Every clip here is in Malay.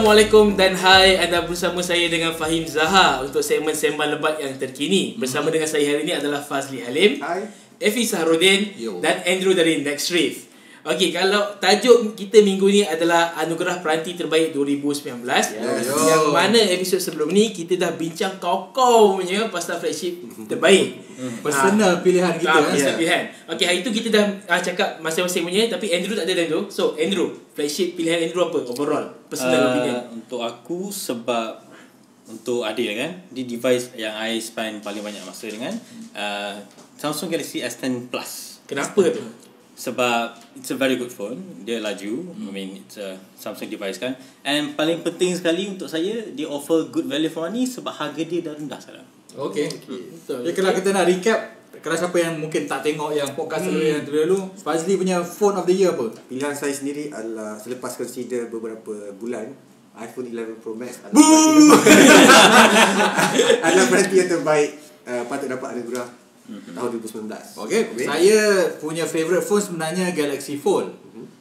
Assalamualaikum dan hai anda bersama saya dengan Fahim Zaha untuk segmen Sembang Lebat yang terkini. Bersama dengan saya hari ini adalah Fazli Halim, Hai. Efi Saharudin Yo. dan Andrew dari Next Riff. Okey, kalau tajuk kita minggu ni adalah Anugerah Peranti Terbaik 2019 Yes. Yang mana episod sebelum ni kita dah bincang kau-kau punya pasal flagship terbaik Personal pilihan kita Ah, kan. personal pilihan. Okey, hari tu kita dah ah, cakap masing-masing punya tapi Andrew tak ada dalam tu. So, Andrew, flagship pilihan Andrew apa overall? Personal Uh, opinion. Untuk aku sebab untuk adil kan di device yang I spend paling banyak masa dengan uh, Samsung Galaxy S10 Plus Kenapa tu? Sebab it's a very good phone dia laju I mean it's a Samsung device kan and paling penting sekali untuk saya dia offer good value for money sebab harga dia dah rendah sekarang Okey. Betul. Jadi kalau kita nak recap kalau siapa yang mungkin tak tengok yang podcast hmm. yang terdahulu Fazli punya phone of the year apa? Pilihan saya sendiri adalah selepas consider beberapa bulan iPhone 11 Pro Max adalah peranti- adalah peranti yang terbaik uh, patut dapat anugerah tahun 2019. Okey, saya punya favourite phone sebenarnya Galaxy Fold.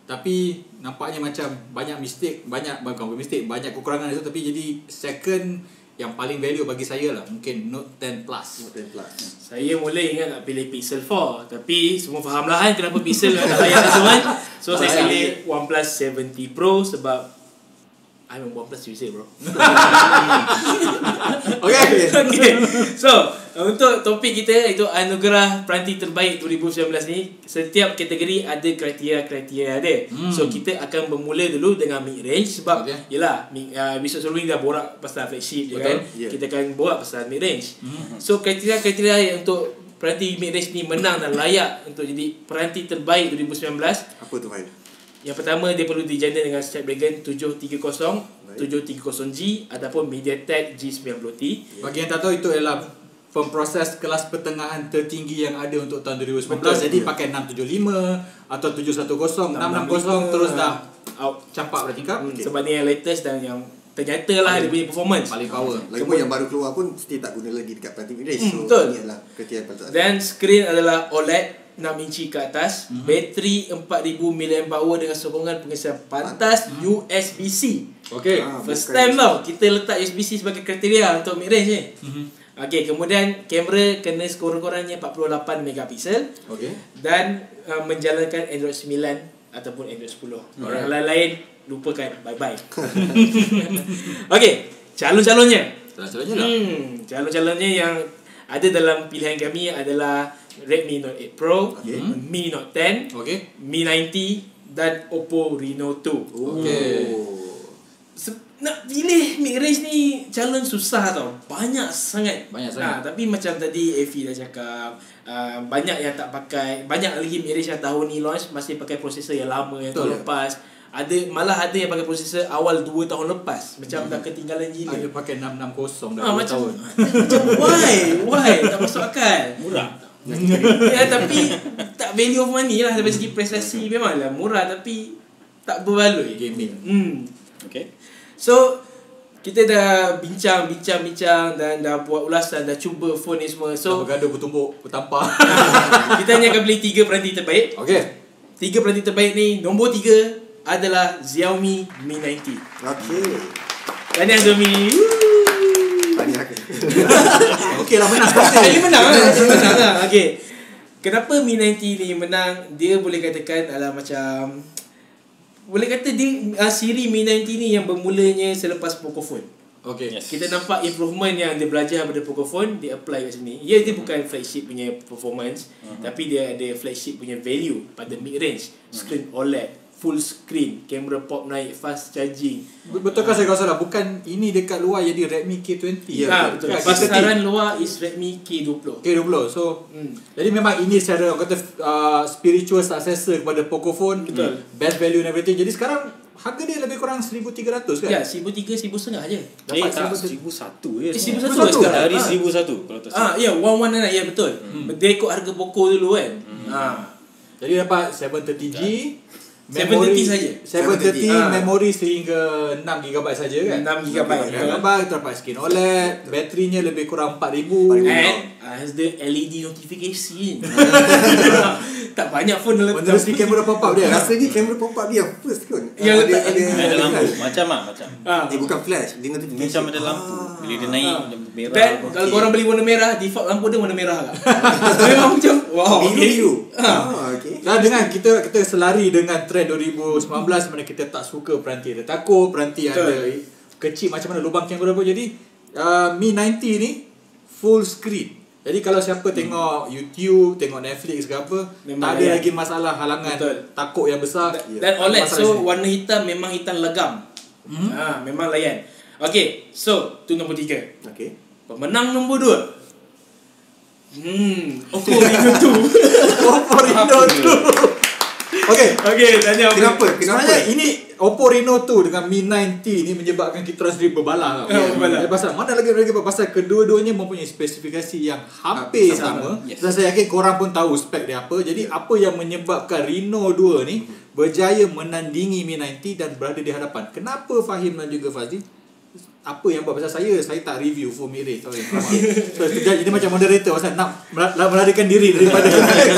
Tapi nampaknya macam banyak mistake, banyak bukan mistake, banyak kekurangan itu tapi jadi second yang paling value bagi saya lah mungkin Note 10 Plus. Note 10 Plus. Saya mula ingat nak pilih Pixel 4 Tapi semua faham lah kan kenapa Pixel layak tu kan So saya pilih OnePlus 70 Pro sebab I'm a OnePlus user bro Okey. okay. So untuk topik kita itu anugerah peranti terbaik 2019 ni setiap kategori ada kriteria-kriteria dia. Hmm. So kita akan bermula dulu dengan mid range sebab Okay. okay. mi- uh, episod sebelum ni dah borak pasal flagship je kan. Yeah. Kita akan borak pasal mid range. Hmm. So kriteria-kriteria yang untuk peranti mid range ni menang dan layak untuk jadi peranti terbaik 2019 Apa tu Hain? Yang pertama dia perlu dijana dengan Snapdragon 730 730G ataupun MediaTek G90T. Bagi yang tak tahu itu adalah pemproses kelas pertengahan tertinggi yang ada untuk tahun 2019 Betul. jadi pakai 675 atau 710 660 terus dah out campak pada tingkap Hmm, Sebab ni yang latest dan yang ternyata lah dia punya performance. paling power Lagipun yang baru keluar pun still tak guna lagi dekat peranti mid range. Hmm, So betul. ini adalah kriteria patut. Dan screen adalah OLED 6 inci ke atas, Mhm. bateri 4000 mAh dengan sokongan pengisian pantas USB-C. okey Ah, First time tau kita letak USB-C sebagai kriteria untuk mid range ni. Mhm. Okey, kemudian kamera kena sekurang-kurangnya 48 megapiksel okey dan uh, menjalankan Android 9 ataupun Android 10. Orang lain-lain lupakan. Bye-bye. Okey, calon-calonnya. Calon-calonnya lah Hmm, calon-calonnya yang ada dalam pilihan kami adalah Redmi Note 8 Pro, Okey. Mi Note 10, okey Mi 90 dan Oppo Reno 2. Okey. Oh. Se- nak pilih mid range ni calon susah tau. Banyak sangat. Banyak Ha, sangat. tapi macam tadi Efi dah cakap, uh, banyak yang tak pakai, banyak lagi mid range yang tahun ni launch masih pakai prosesor yang lama yang Betul. tahun lepas. Ada malah ada yang pakai prosesor awal 2 tahun lepas. Macam Hmm. dah ketinggalan gila. ada pakai 660 dah Ah, 2 macam tahun macam why? Why? Tak masuk akal. murah ya tapi tak value of money lah dari segi prestasi memanglah murah tapi tak berbaloi. gaming Hmm. okay So kita dah bincang bincang bincang dan dah buat ulasan dah cuba phone ni semua. so So bergaduh bertumbuk bertampar kita hanya akan pilih tiga peranti terbaik. okey Tiga peranti terbaik ni nombor tiga adalah Xiaomi Mi 90. Okey. Tahniah Xiaomi. Ke? okey lah menang Kali menang lah. Menang lah. Okay. Kenapa Mi 90 ni menang? Dia boleh katakan adalah macam boleh kata dia uh, siri Mi 90 ni yang bermulanya selepas Pocophone. okey Yes. Kita nampak improvement yang dia belajar daripada Pocophone dia apply kat sini. Ya dia bukan flagship punya performance uh-huh. tapi dia ada flagship punya value pada mid range. Screen OLED, full screen, kamera pop naik, fast charging. Betul kan saya rasa lah Bukan ini dekat luar jadi Redmi K20 Ya, Ah betul. Kan, Pasaran luar is Redmi K20. K20 So Hmm. Jadi memang ini secara orang kata uh, spiritual successor kepada Pocophone Betul. Best value and everything Jadi sekarang harga dia lebih kurang 1300 kan? Ya, 1003 1000 je. eh Dapat seribu- 1001 je Eh, sebenarnya. 1001 sekarang. dari Ah. 1001 kalau tak Ah, salah ya, one one ya betul. Hmm. Dia ikut harga pokok dulu kan. Hmm. Ah. Jadi dapat 730G 730 saja? 730 Ah. memori sehingga 6GB saja kan? 6GB. 6GB kita dapat skin OLED Baterinya lebih kurang 4000 And has the LED notification. tak banyak phone dalam Menerusi kamera pop-up dia Rasanya kamera pop up dia first kan Yang ada, ada, Ada lampu Macam ah Macam Ah. Eh bukan flash, dia notification. Macam ada lampu Bila dia naik Ah. dia merah Dan kalau korang beli warna merah, default lampu dia warna merah kan. Memang macam wow. Biru okay. biru. Ha. Ah, okay. Dan dengan kita kita selari dengan trend 2019 mana kita tak suka peranti ada takut, peranti ada kecil macam mana lubang kamera apa. Jadi uh, Mi 90 ni full screen. Jadi kalau siapa tengok YouTube, tengok Netflix ke apa, Memang tak ada layan. lagi masalah halangan Betul. takut yang besar. Dan- Dan OLED so sini. warna hitam memang hitam legam. Hmm. Ha, memang layan. Okay, so tu nombor tiga. Okay. Pemenang nombor dua. Hmm, Oppo Reno 2. Oppo Reno 2. Okay. okay, tanya apa? Kenapa? Kenapa? Sebenarnya ini Oppo Reno 2 dengan Mi 90 ni menyebabkan kita orang sendiri berbalah tau. Ya, berbalah. Dia pasal mana lagi lagi pasal kedua-duanya mempunyai spesifikasi yang hampir sama. sama. Dan saya yakin korang pun tahu spek dia apa. Jadi apa yang menyebabkan Reno 2 ni berjaya menandingi Mi 90 dan berada di hadapan. Kenapa Fahim dan juga Fazli? Apa yang buat pasal saya saya tak review full mirror sorry. so, jadi, jadi macam moderator pasal nak mela- melarikan diri daripada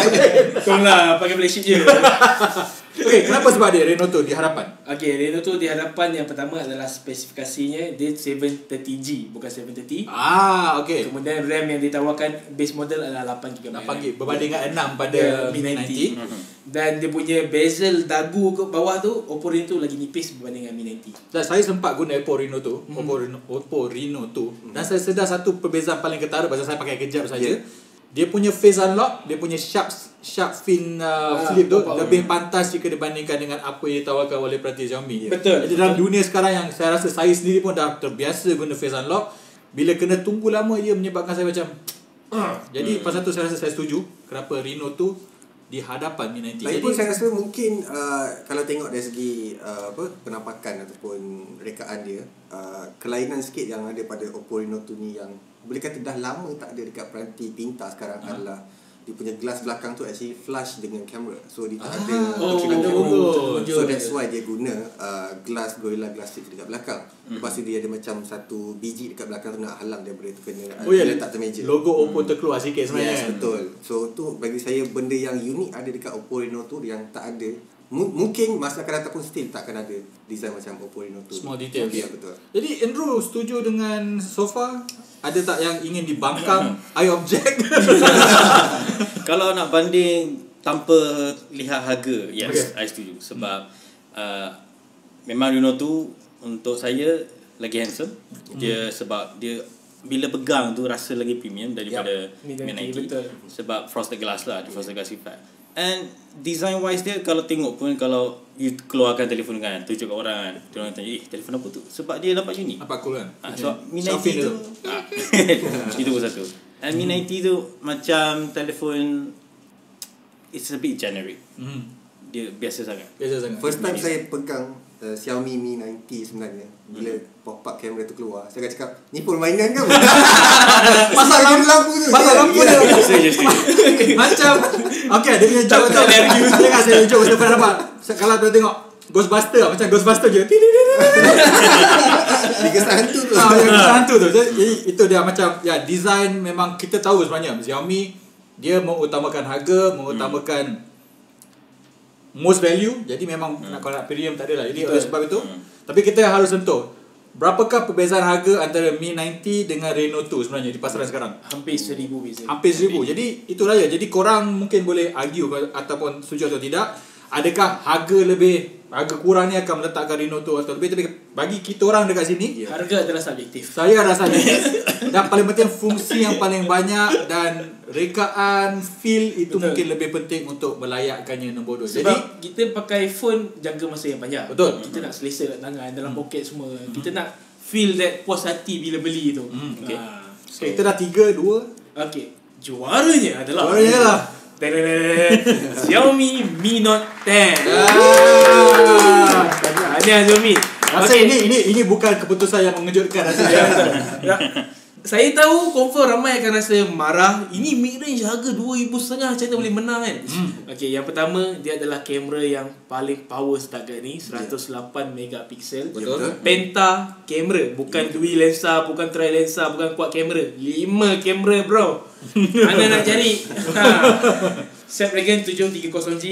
Kau lah pakai flagship je. Okay, kenapa sebab dia Reno 2 di hadapan? Okay, Reno tu di hadapan yang pertama adalah spesifikasinya dia 730G bukan 730. Ah, okay. Kemudian RAM yang ditawarkan base model adalah 8GB. 8GB berbanding dengan 6 pada Ya, Mi Mi 90. 90. Dan dia punya bezel dagu ke bawah tu Oppo Reno tu lagi nipis berbanding dengan Mi 90. Dan saya sempat guna Oppo Reno tu, Oppo Reno, Oppo Reno tu. Dan saya sedar satu perbezaan paling ketara pasal saya pakai kejap saja. Ya. Dia punya face unlock, dia punya sharp sharp fin uh, Ah, flip tu lebih pantas jika dibandingkan dengan apa yang ditawarkan oleh peranti Xiaomi. Betul. Jadi dalam dunia sekarang yang saya rasa saya sendiri pun dah terbiasa guna face unlock, bila kena tunggu lama ia menyebabkan saya macam "Ah." jadi pasal tu saya rasa saya setuju kenapa Reno tu di hadapan Mi 90. Lagipun Jadi- saya rasa mungkin uh, kalau tengok dari segi uh, apa penampakan ataupun rekaan dia uh, kelainan sikit yang ada pada Oppo Reno 2 ni yang boleh kata dah lama tak ada dekat peranti pintar sekarang Hmm. adalah dia punya glass belakang tu actually flush dengan kamera. So dia tak Ah. ada Oh, kecil- betul. So that's why dia guna uh, glass Gorilla Glass 6 dekat belakang. Lepas tu dia ada macam satu biji dekat belakang tu nak halang daripada tu kena Oh ya, letak atas meja. logo Oppo terkeluar sikit sebenarnya. Yes, betul. So tu bagi saya benda yang unik ada dekat Oppo Reno tu yang tak ada. M- mungkin masa akan datang pun still tak akan ada design macam Oppo Reno tu. Small details. Ya, betul. Jadi Andrew setuju dengan sofa? Ada tak yang ingin dibangkang eye object? Kalau nak banding tanpa lihat harga, yes, Okay. I setuju. Sebab uh, memang Reno tu untuk saya lagi handsome. Dia sebab dia bila pegang tu rasa lagi premium daripada Mi Mi 90, 90. betul. Sebab frosted glass lah, ada frosted glass effect. And design wise dia kalau tengok pun kalau you keluarkan telefon kan, tunjuk kat orang kan, dia orang tanya, "Eh, telefon apa tu?" Sebab dia nampak unik. Apa cool kan? Ah, sebab Mi Selfie 90 tu ah, Itu pun satu And Mi 90 tu Macam telefon It's a bit generic Hmm. Dia biasa sangat Biasa sangat. First time saya pegang uh, Xiaomi Mi 90 sebenarnya. Bila pop up kamera tu keluar saya akan cakap ni pun mainan kan pasal lampu lampu tu Pasal lampu Ya. dia. Setuju Macam Okay dia punya joke Tak- ada review. Saya kan saya joke Saya pernah dapat. Kalau tu tengok Ghostbuster Macam Ghostbuster je. Tiga hantu tu. Ah, yang kesan hantu tu. Jadi itu dia macam Ya design memang Kita tahu sebenarnya. Xiaomi Dia mengutamakan harga Mengutamakan Most value Jadi memang nak, Kalau nak premium tak adalah. Jadi oleh sebab itu Tapi kita harus sentuh Berapakah perbezaan harga Antara Mi 90 Dengan Reno 2 Sebenarnya di pasaran sekarang? Hampir seribu beza. Hampir seribu. Jadi itulah ya Jadi korang mungkin boleh argue Ataupun setuju atau tidak Adakah harga lebih Harga kurang ni akan meletakkan Reno tu Atau lebih? Tapi bagi kita orang dekat sini Harga adalah subjektif. Saya rasanya Dan paling penting Fungsi yang paling banyak Dan rekaan Feel Itu Betul. mungkin lebih penting Untuk melayakkannya nombor 2 Sebab Jadi kita pakai phone jangka masa yang panjang. Betul. Kita nak selesa kat tangan, dalam poket semua. Kita nak feel that puas hati bila beli tu. Hmm, okay. Ah, so, Kita dah tiga Dua okay. Juaranya adalah Juaranya lah. Xiaomi Mi Note 10. ah. Tahniah Xiaomi. Rasa ini ini ini bukan keputusan yang mengejutkan rasanya. Ya. Saya tahu confirm ramai akan rasa marah. Ini mid range harga 2000 setengah macam mana boleh menang kan? Hmm. Okey, yang pertama dia adalah kamera yang paling power setakat ni 108 megapiksel. Betul. Penta kamera, bukan dual lensa, bukan tri lensa, bukan quad kamera. 5 kamera bro. Mana nak cari? Ha. Snapdragon 730G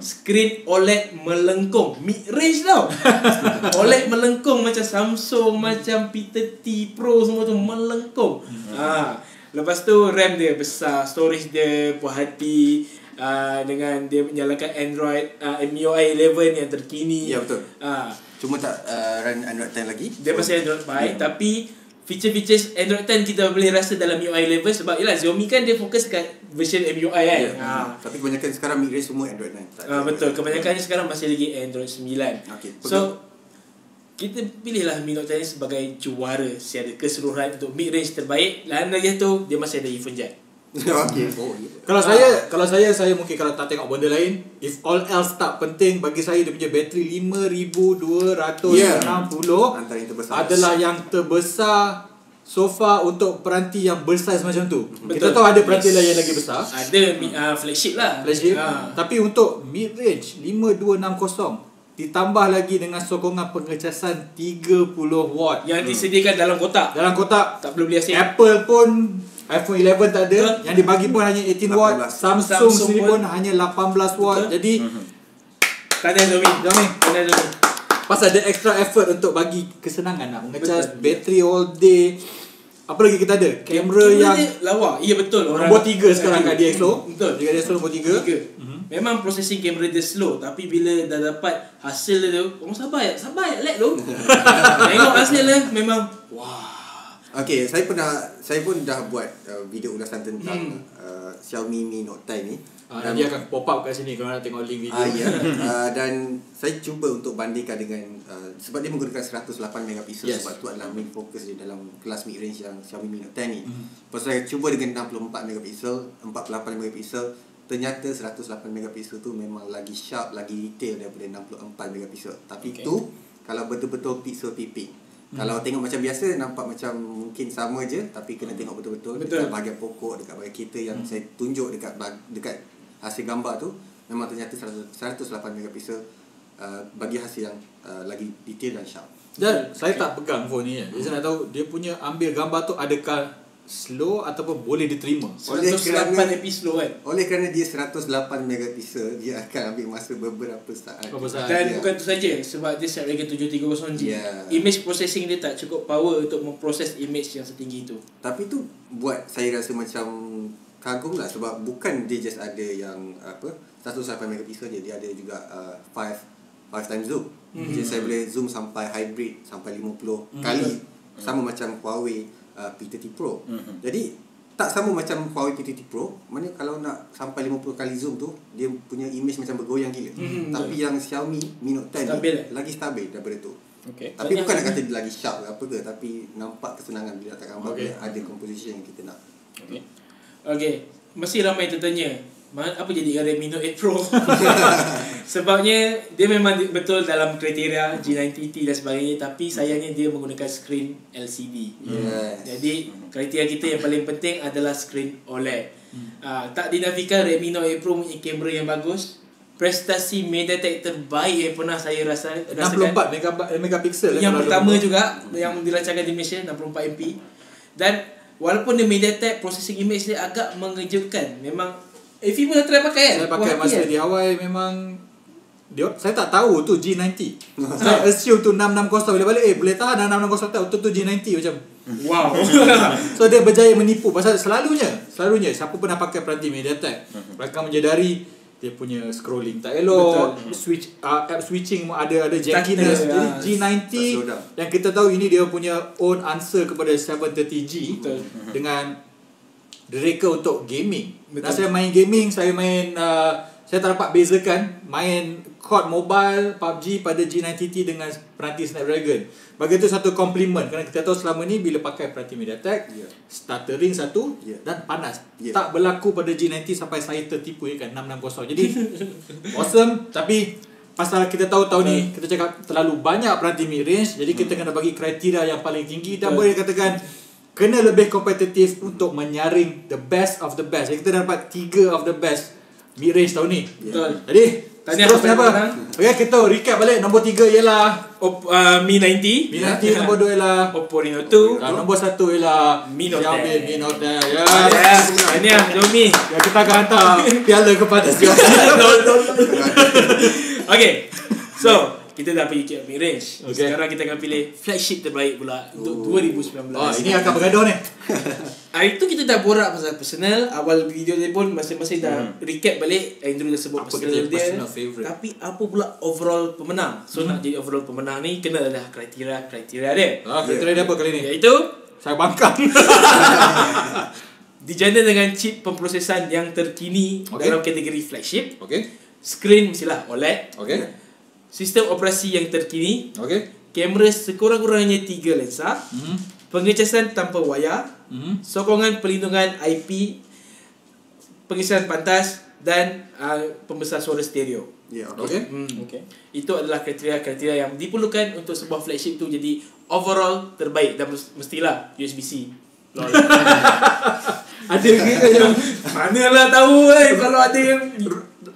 Screen OLED melengkung. Mid range tau. OLED melengkung macam Samsung Macam P30 Pro semua tu melengkung. Ha. Lepas tu RAM dia besar Storage dia puas hati uh, Dengan dia menyalakan Android uh, MIUI 11 yang terkini. Ya, betul. ha. Cuma tak uh, run Android 10 lagi. Dia masih Android 5 Tapi Feature-feature Android 10 kita boleh rasa dalam MIUI 11 Sebab yelah Xiaomi kan dia fokus kat version MIUI kan Ya. ha. Tapi kebanyakan sekarang mid range semua Android 9. Tak Ah betul. Android. Kebanyakannya sekarang masih lagi Android 9. Okey, So kita pilihlah Mi Note 10 sebagai juara secara keseluruhan untuk mid range terbaik. Lain lagi tu dia masih ada earphone jack. Oh, ya. Kalau saya kalau saya saya mungkin kalau tak tengok benda lain, if all else tak penting bagi saya dia punya bateri 5260 Yeah. Antara yang terbesar. adalah yang terbesar so far untuk peranti yang bersaiz macam tu. Kita Betul. tahu ada peranti Yes. lain yang lagi besar. Ada uh, flagship lah. Flagship. Ah. Tapi untuk mid range 5260 ditambah lagi dengan sokongan pengecasan 30 watt Yang disediakan dalam kotak. dalam kotak Tak perlu beli asing. Apple pun iPhone 11 tak ada Betul. Yang dibagi pun hanya 18 watt 18. Samsung, Samsung sendiri pun pun hanya 18 watt Betul. Jadi Tanya Zomi. Zomi. Tanya Zomi. Pasal ada extra effort untuk bagi kesenangan nak mengecas bateri all day Apa lagi kita ada? Kamera yang dia lawa. Ya betul. Nombor 3 sekarang kat DxO Betul. Dekat DxO nombor 3 Tiga. Memang processing kamera dia slow Tapi bila dah dapat hasil dia tu Orang sabar ya Sabar ya Lek tu Tengok hasil dia Memang Wah Okey, saya pernah saya pun dah buat uh, video ulasan tentang uh, Xiaomi Mi Note 10 ni. Ah, Nanti akan pop up kat sini Kalau nak tengok link video Ah ya. uh, dan saya cuba untuk bandingkan dengan uh, sebab dia menggunakan 108 megapiksel Yes. sebab tu adalah main fokus dia dalam kelas mid range yang Xiaomi Mi Note 10 ni. Mm. Lepas saya cuba dengan 64 megapiksel, 48 megapiksel, ternyata 108 megapiksel tu memang lagi sharp, lagi detail daripada 64 megapiksel. Tapi Okay. okay. tu kalau betul-betul pixel Kalau tengok macam biasa nampak macam mungkin sama je tapi kena tengok betul-betul Betul. dekat bahagian pokok dekat bahagian kita yang saya tunjuk dekat dekat hasil gambar tu memang ternyata 100, 108 megapiksel uh, bagi hasil yang uh, lagi detail dan sharp. Dan saya tak pegang phone ni ya. Jadi saya nak tahu dia punya ambil gambar tu adakah slow ataupun boleh diterima. Oleh 108 kerana- epi slow kan Oleh kerana dia 108 megapiksel dia akan ambil masa beberapa saat. Beberapa saat. Dan Ya. bukan tu saja Sebab dia Snapdragon 730G Yeah. Image processing dia tak cukup power Untuk memproses image yang setinggi itu Tapi tu buat saya rasa macam kagum lah sebab bukan dia just ada yang apa 108 megapiksel je dia ada juga uh, 5 5 times zoom. Mm-hmm. Jadi saya boleh zoom sampai hybrid sampai 50 mm-hmm. kali sama macam Huawei uh, P30 Pro. Mhm. Jadi tak sama macam Huawei P30 Pro mana kalau nak sampai 50 kali zoom tu dia punya image macam bergoyang gila. Mhm, Tapi yang Xiaomi Mi Note 10 Stabil, ni lagi stabil daripada tu. Okay. Tapi Banyak bukan nak kata dia lagi sharp ke apa ke Tapi nampak kesenangan bila letak gambar Okay. Ada composition yang kita nak Okay. Okay Mesti ramai tertanya "Ma- Apa jadi dengan Redmi Note 8 Pro Sebabnya Dia memang betul dalam kriteria G90T dan sebagainya Tapi sayangnya dia menggunakan screen LCD Yes Jadi kriteria kita yang paling penting adalah screen OLED. Uh, tak dinafikan Redmi Note 8 Pro punya kamera yang bagus. Prestasi MediaTek terbaik yang pernah saya rasa rasakan. 64 megabyte megapiksel eh, Yang pertama ada- juga yang dilancarkan di Malaysia 64 MP. Dan walaupun dia MediaTek processing image dia agak mengejutkan. Memang Afi pun dah try pakai kan? Saya pakai masa kan? di Hawaii memang dia saya tak tahu tu G90. saya assume tu 660 bila balik eh boleh tahan 660 tak betul tu G90 macam. Wow. So dia berjaya menipu pasal selalunya selalunya siapa pernah pakai peranti MediaTek belakang menyedari dia punya scrolling tak elok, switch uh, app switching pun ada ada jankiness. Stutter, Jadi ah. G90 Tak slow down. yang kita tahu ini dia punya own answer kepada 730G Betul. dengan direka untuk gaming. Betul. Dan saya main gaming, saya main uh, saya tak dapat bezakan main COD Mobile PUBG pada G90T dengan peranti Snapdragon. Bagi itu satu compliment kerana kita tahu selama ni bila pakai peranti MediaTek, Ya. stuttering satu Ya. dan panas. Ya. Tak berlaku pada G90 sampai saya tertipu ya kan 660. Jadi awesome tapi pasal kita tahu tahun ni kita cakap terlalu banyak peranti mid range jadi kita kena bagi kriteria yang paling tinggi dan boleh katakan kena lebih kompetitif untuk menyaring the best of the best. Jadi kita dapat tiga of the best mid range tahun ni. Betul. Jadi kepada apa? pemenang. Okay, kita recap balik. Nombor 3 ialah Op, uh, Mi 90 Mi nanti nombor 2 ialah Oppo Reno 2 dan nombor 1 ialah Mi Note Xiaomi 10. Mi Note 10. Ya. Yes Tahniah Xiaomi Ya, kita akan hantar piala kepada Xiaomi. Okay So kita dah pergi ke range Okay. Sekarang kita akan pilih flagship terbaik pula Untuk 2019 Oh, ini akan bergaduh ni. Hari tu kita dah borak pasal personal Awal video dia pun masing-masing dah recap balik Andrew dah sebut Apa personal dia personal favourite? Tapi apa pula overall pemenang So nak jadi overall pemenang ni Kena ada kriteria-kriteria dia Ah, kriteria dia apa kali ni? Iaitu Saya bangkang. Dijana dengan chip pemprosesan yang terkini Okay. Dalam kategori flagship Okey. Screen mestilah OLED Okey. Sistem operasi yang terkini Okey. Kamera sekurang-kurangnya 3 lensa Mhm. Pengecasan tanpa wayar Mhm. Sokongan perlindungan IP Pengecasan pantas Dan uh, pembesar suara stereo Ya, Okey. hmm. Okay. Itu adalah kriteria-kriteria yang diperlukan Untuk sebuah flagship tu jadi overall terbaik Dan mes- mestilah USB-C Lol. Ada ke yang Manalah tahu kan Kalau ada yang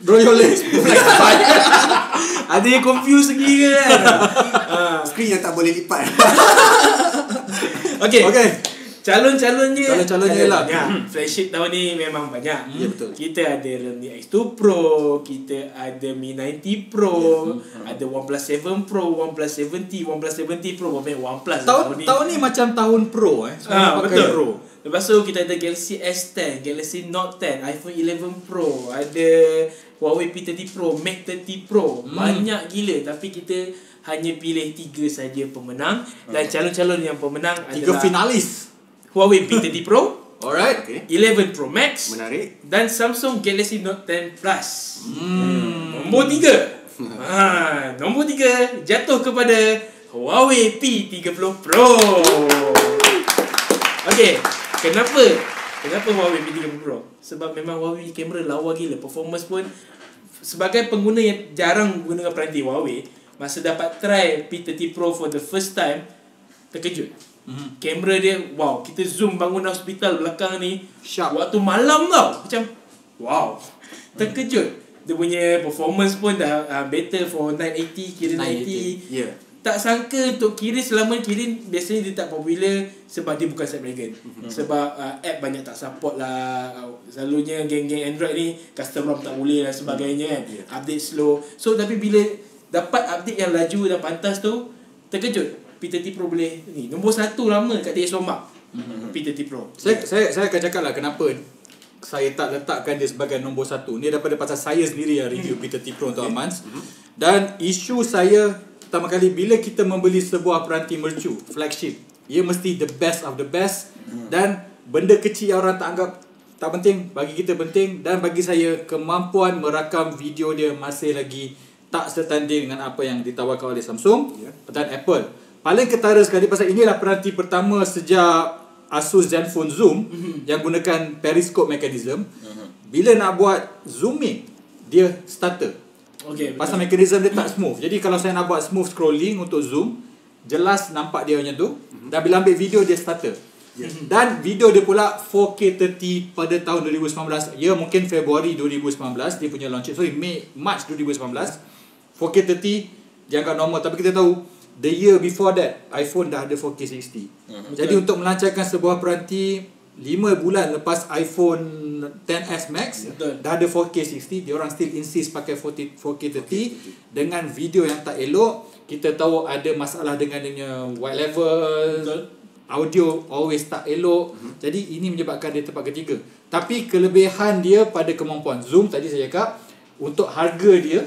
Royales Ada yang confused lagi kan Ah. Screen yang tak boleh lipat. Okay Okey. Calon-calonnya Calon-calonnya lah. banyak. Flagship tahun ni memang banyak Ya, betul. Kita ada Realme X2 Pro Kita ada Mi 90 Pro Ada OnePlus 7 Pro OnePlus 70 OnePlus 70 Pro Bukan OnePlus lah Tahun tahun ni macam tahun pro eh. Semua Ah, pakai betul. pro. Lepas tu kita ada Galaxy S10, Galaxy Note 10, iPhone 11 Pro, ada Huawei P30 Pro, Mate 30 Pro. Hmm. Banyak gila tapi kita hanya pilih tiga saja pemenang dan calon-calon yang pemenang Tiga adalah finalis. Huawei P30 Pro, Alright. Okey. 11 Pro Max Menarik. dan Samsung Galaxy Note 10 Plus. Hmm. Nombor tiga. ha, nombor tiga jatuh kepada Huawei P30 Pro. Okay, kenapa? Kenapa Huawei P30 Pro? Sebab memang Huawei kamera lawa gila. Performance pun sebagai pengguna yang jarang guna peranti Huawei, masa dapat try P30 Pro for the first time, terkejut. Mhm. Kamera dia, wow, kita zoom bangun hospital belakang ni, Sharp. Waktu malam tau Macam Wow Terkejut Dia punya performance pun dah uh, better for 980 Kira 980 Ya. Tak sangka untuk Kirin selama Kirin Biasanya dia tak popular Sebab dia bukan Snapdragon Sebab uh, app banyak tak support lah. Uh, Selalunya geng-geng Android ni Custom ROM tak boleh dan sebagainya kan. Yeah. Update slow. So tapi bila Dapat update yang laju dan pantas tu Terkejut. P30 Pro boleh ni. Nombor satu lama kat DS Lombak P30 Pro. Saya saya saya akan cakap lah kenapa saya tak letakkan dia sebagai nombor satu. Ni daripada pasal saya sendiri yang review P30 Pro untuk Amans. Dan isu saya pertama kali bila kita membeli sebuah peranti mercu, flagship, ia mesti the best of the best dan benda kecil yang orang tak anggap tak penting bagi kita penting dan bagi saya kemampuan merakam video dia masih lagi tak setanding dengan apa yang ditawarkan oleh Samsung Ya. dan Apple. Paling ketara sekali pasal inilah peranti pertama sejak Asus Zenfone Zoom yang gunakan periscope mechanism. Bila nak buat zooming, dia stutter. Okay Pasal mekanisme dia tak smooth. Jadi kalau saya nak buat smooth scrolling untuk zoom, jelas nampak dia macam tu. Dan bila ambil video dia stutter. Dan video dia pula 4K 30 pada tahun 2019. Ya mungkin Februari 2019 dia punya launch. Sorry, Mei March 2019. 4K 30 dianggap normal tapi kita tahu the year before that iPhone dah ada 4K 60. Jadi untuk melancarkan sebuah peranti 5 bulan lepas iPhone 10s Max Betul. dah ada 4K 60 dia orang still insist pakai 40, 4K 30 dengan video yang tak elok kita tahu ada masalah dengan dia white level Betul. audio always tak elok jadi ini menyebabkan dia tempat ketiga tapi kelebihan dia pada kemampuan zoom tadi saya cakap untuk harga dia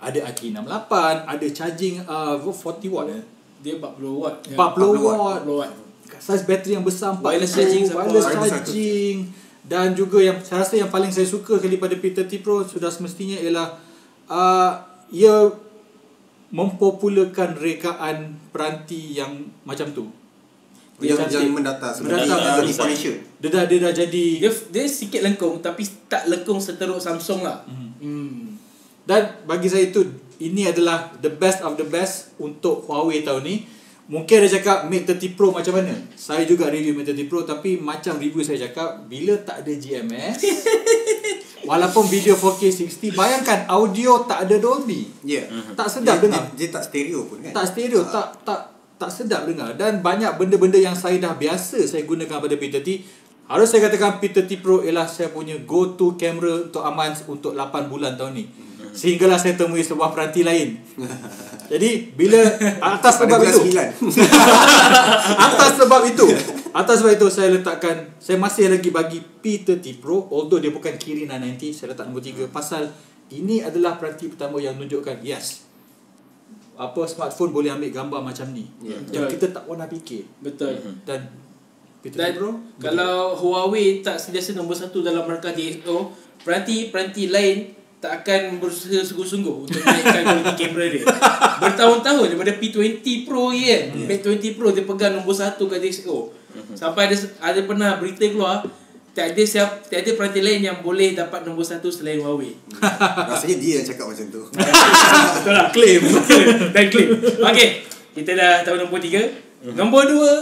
ada AK68 ada charging uh, 40 watt eh? Dia 40 watt. 40 Ya, watt 40 watt. Saiz bateri yang besar 40 Wireless charging wireless Wireless charging dan juga yang saya rasa yang paling saya suka kali pada P30 Pro sudah semestinya ialah uh, ia mempopularkan rekaan peranti yang macam tu. Dia Yang, yang mendata sebenarnya. Mendatar. Yang inspiration. Dia dah dia dah jadi Dia dia sikit lengkung tapi tak lengkung seteruk Samsung lah. Mhm. Hmm. Dan bagi saya itu ini adalah the best of the best untuk Huawei tahun ni. Mungkin ada cakap Mate 30 Pro macam mana? Saya juga review Mate 30 Pro tapi macam review saya cakap bila tak ada GMS Walaupun video 4K 60 Bayangkan audio tak ada Dolby. Ya. Tak sedap dia, dengar. Dia, dia tak stereo pun kan? Tak stereo Tak tak tak sedap dengar. Dan banyak benda-benda yang saya dah biasa Saya gunakan pada P30 Harus saya katakan P30 Pro ialah saya punya go to camera Untuk aman untuk 8 bulan tahun ni Sehinggalah saya temui sebuah peranti lain Jadi bila atas sebab itu. Atas sebab itu Atas sebab itu saya letakkan Saya masih lagi bagi P30 Pro Although dia bukan Kirin 990 Saya letak nombor 3 Pasal Ini adalah peranti pertama yang menunjukkan Yes Apa smartphone boleh ambil gambar macam ni Ya. Yang kita tak pernah fikir Betul. Dan P30 Dan Pro kalau Huawei tak sentiasa nombor satu dalam markah DxO, peranti-peranti lain tak akan berusaha sungguh-sungguh untuk naikkan kualiti kamera dia. Bertahun-tahun daripada P20 Pro kan. P20 Pro dia pegang nombor satu kat DxO. Sampai ada ada pernah berita keluar tak ada siap tak ada peranti lain yang boleh dapat nombor satu selain Huawei. Rasanya dia yang cakap macam tu. Betul lah Claim Dan claim Okay Kita dah tahu nombor tiga Nombor dua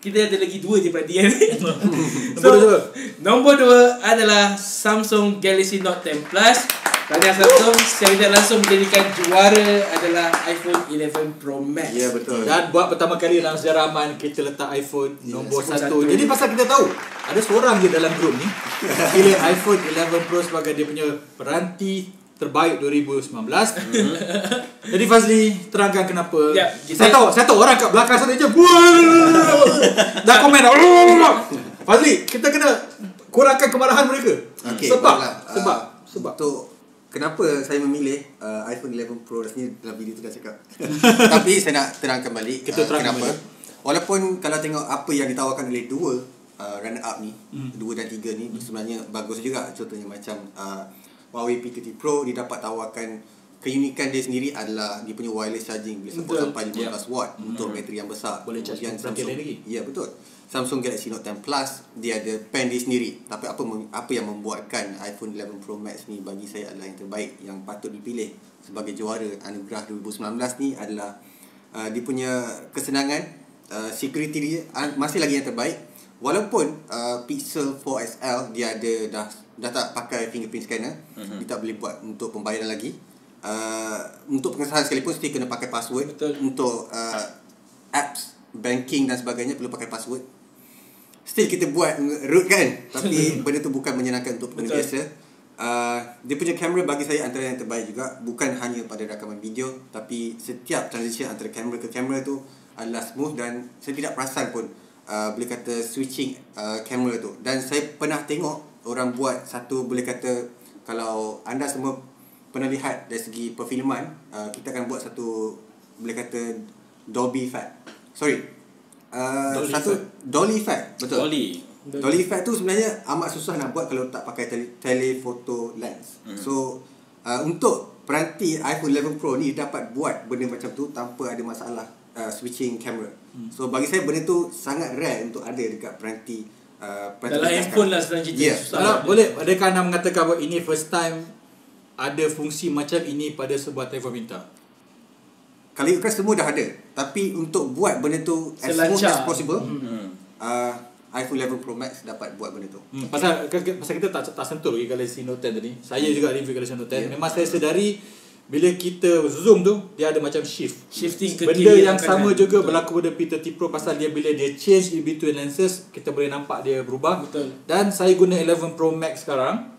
Kita ada lagi dua je perhatian Nombor dua. Nombor dua adalah Samsung Galaxy Note 10 Plus Tahniah Samsung Secara tidak langsung menjadikan juara adalah iPhone 11 Pro Max Ya betul. Dan buat pertama kali dalam sejarah aman Kita letak iPhone Yes, nombor satu. Jadi pasal kita tahu Ada seorang je dalam grup ni Pilih iPhone 11 Pro sebagai dia punya peranti terbaik 2019 Jadi Fazli terangkan kenapa Ya, Saya tahu Saya tahu orang kat belakang sana je Dah komen dah Fazli kita kena kurangkan kemarahan mereka Okey, Sebab baiklah. Sebab Ah, Sebab Untuk kenapa saya memilih uh, iPhone 11 Pro rasanya dalam video tu dah cakap. Tapi saya nak terangkan balik Kita uh, terangkan kenapa. balik. Walaupun kalau tengok apa yang ditawarkan oleh dua uh, runner up ni, Hmm. dua dan tiga ni sebenarnya bagus juga. Contohnya macam uh, Huawei P30 Pro dia dapat tawarkan keunikan dia sendiri adalah dia punya wireless charging boleh support Betul. sampai 15 watt untuk bateri yang besar. Boleh charge Kemudian peranti lain lagi. Ya betul. Samsung Galaxy Note 10 Plus dia ada pen dia sendiri. Tapi apa apa yang membuatkan iPhone 11 Pro Max ni bagi saya adalah yang terbaik yang patut dipilih sebagai juara anugerah 2019 ni adalah uh, dia punya kesenangan uh, security dia uh, masih lagi yang terbaik. Walaupun uh, Pixel 4 XL dia ada dah dah tak pakai fingerprint scanner, mm-hmm. dia tak boleh buat untuk pembayaran lagi. Uh, untuk pengesahan sekalipun still kena pakai password Betul. untuk uh, apps banking dan sebagainya perlu pakai password still kita buat root kan tapi benda tu bukan menyenangkan untuk pengguna biasa uh, dia punya kamera bagi saya antara yang terbaik juga bukan hanya pada rakaman video tapi setiap transition antara kamera ke kamera tu adalah smooth dan saya tidak perasan pun uh, boleh kata switching uh, kamera tu dan saya pernah tengok orang buat satu boleh kata kalau anda semua pernah lihat dari segi perfilman uh, kita akan buat satu boleh kata Dolby effect sorry uh, Dolly satu Dolly effect betul Dolly. Dolly effect tu sebenarnya amat susah nak buat kalau tak pakai tele, telephoto lens. Mm. So uh, untuk peranti iPhone 11 Pro ni dapat buat benda macam tu tanpa ada masalah uh, switching camera. Mm. So bagi saya benda tu sangat rare untuk ada dekat peranti uh, Dalam handphone sekarang. lah senang cerita Ya. Susah Kalau boleh adakah anda mengatakan bahawa ini first time ada fungsi macam ini pada sebuah telefon pintar? Kalau ikutkan semua dah ada. Tapi untuk buat benda tu as Selancar. smooth as possible, Hmm. uh, iPhone 11 Pro Max dapat buat benda tu. Hmm, pasal pasal kita tak tak sentuh lagi Galaxy Note 10 tadi. Saya juga review Galaxy Note 10. Yeah. Memang saya sedari bila kita zoom tu dia ada macam shift. Shifting ke Benda yang sama kanan. juga Betul. berlaku pada P30 Pro pasal dia bila dia change in between lenses kita boleh nampak dia berubah. Betul. Dan saya guna 11 Pro Max sekarang.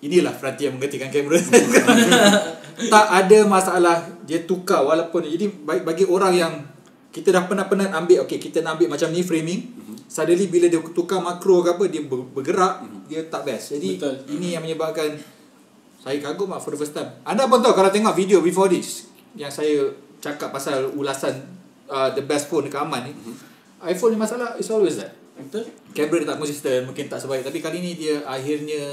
Inilah peranti yang menggantikan kamera. tak ada masalah dia tukar walaupun jadi bagi, orang yang kita dah pernah-pernah ambil okey kita nak ambil macam ni framing suddenly bila dia tukar makro ke apa dia ber- bergerak dia tak best jadi Betul. ini yang menyebabkan saya kagum lah for the first time anda pun tahu kalau tengok video before this yang saya cakap pasal ulasan uh, the best phone dekat Aman ni iPhone ni masalah is always that Betul? kamera dia tak konsisten mungkin tak sebaik tapi kali ni dia akhirnya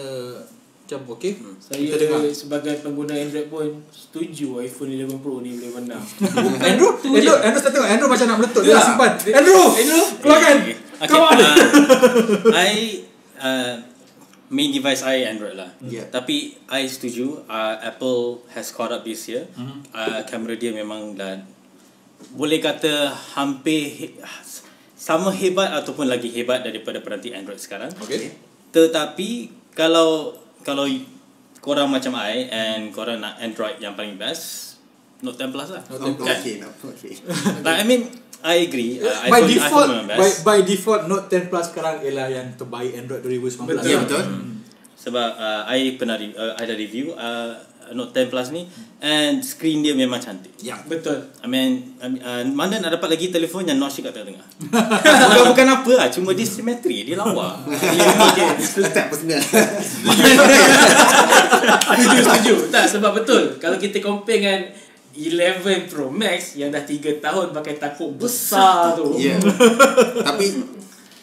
macam okey Saya kita dengar sebagai pengguna Android pun setuju iPhone 11 Pro ni boleh menang. Andrew, je. Andrew, Andrew saya tengok Andrew macam nak meletup dia dah simpan. Andrew, Andrew, keluarkan. Okay. Come on. uh, I uh, main device I Android lah. Yeah. Tapi I setuju uh, Apple has caught up this year. Mhm. Uh, kamera dia memang dah boleh kata hampir he- sama hebat ataupun lagi hebat daripada peranti Android sekarang. Okey. Tetapi kalau kalau korang macam I and korang nak Android yang paling best, Note 10 Plus lah. Oh, Kan? okay, no, okay. Like, I mean, I agree. Uh, by iPhone, default iPhone by, by default Note 10 Plus sekarang ialah yang terbaik Android 2019. Betul. Ya, betul. Sebab uh, I pernah re- uh, ada review uh, Note 10 Plus ni and screen dia memang cantik. Ya. Betul. I mean, I mean uh, mana nak dapat lagi telefon yang notch kat tengah-tengah. bukan, bukan apa lah, cuma dia simetri, dia lawa. Letak personal. setuju, setuju. Tak, sebab betul. Kalau kita compare dengan 11 Pro Max yang dah 3 tahun pakai takuk besar tu. Ya. Tapi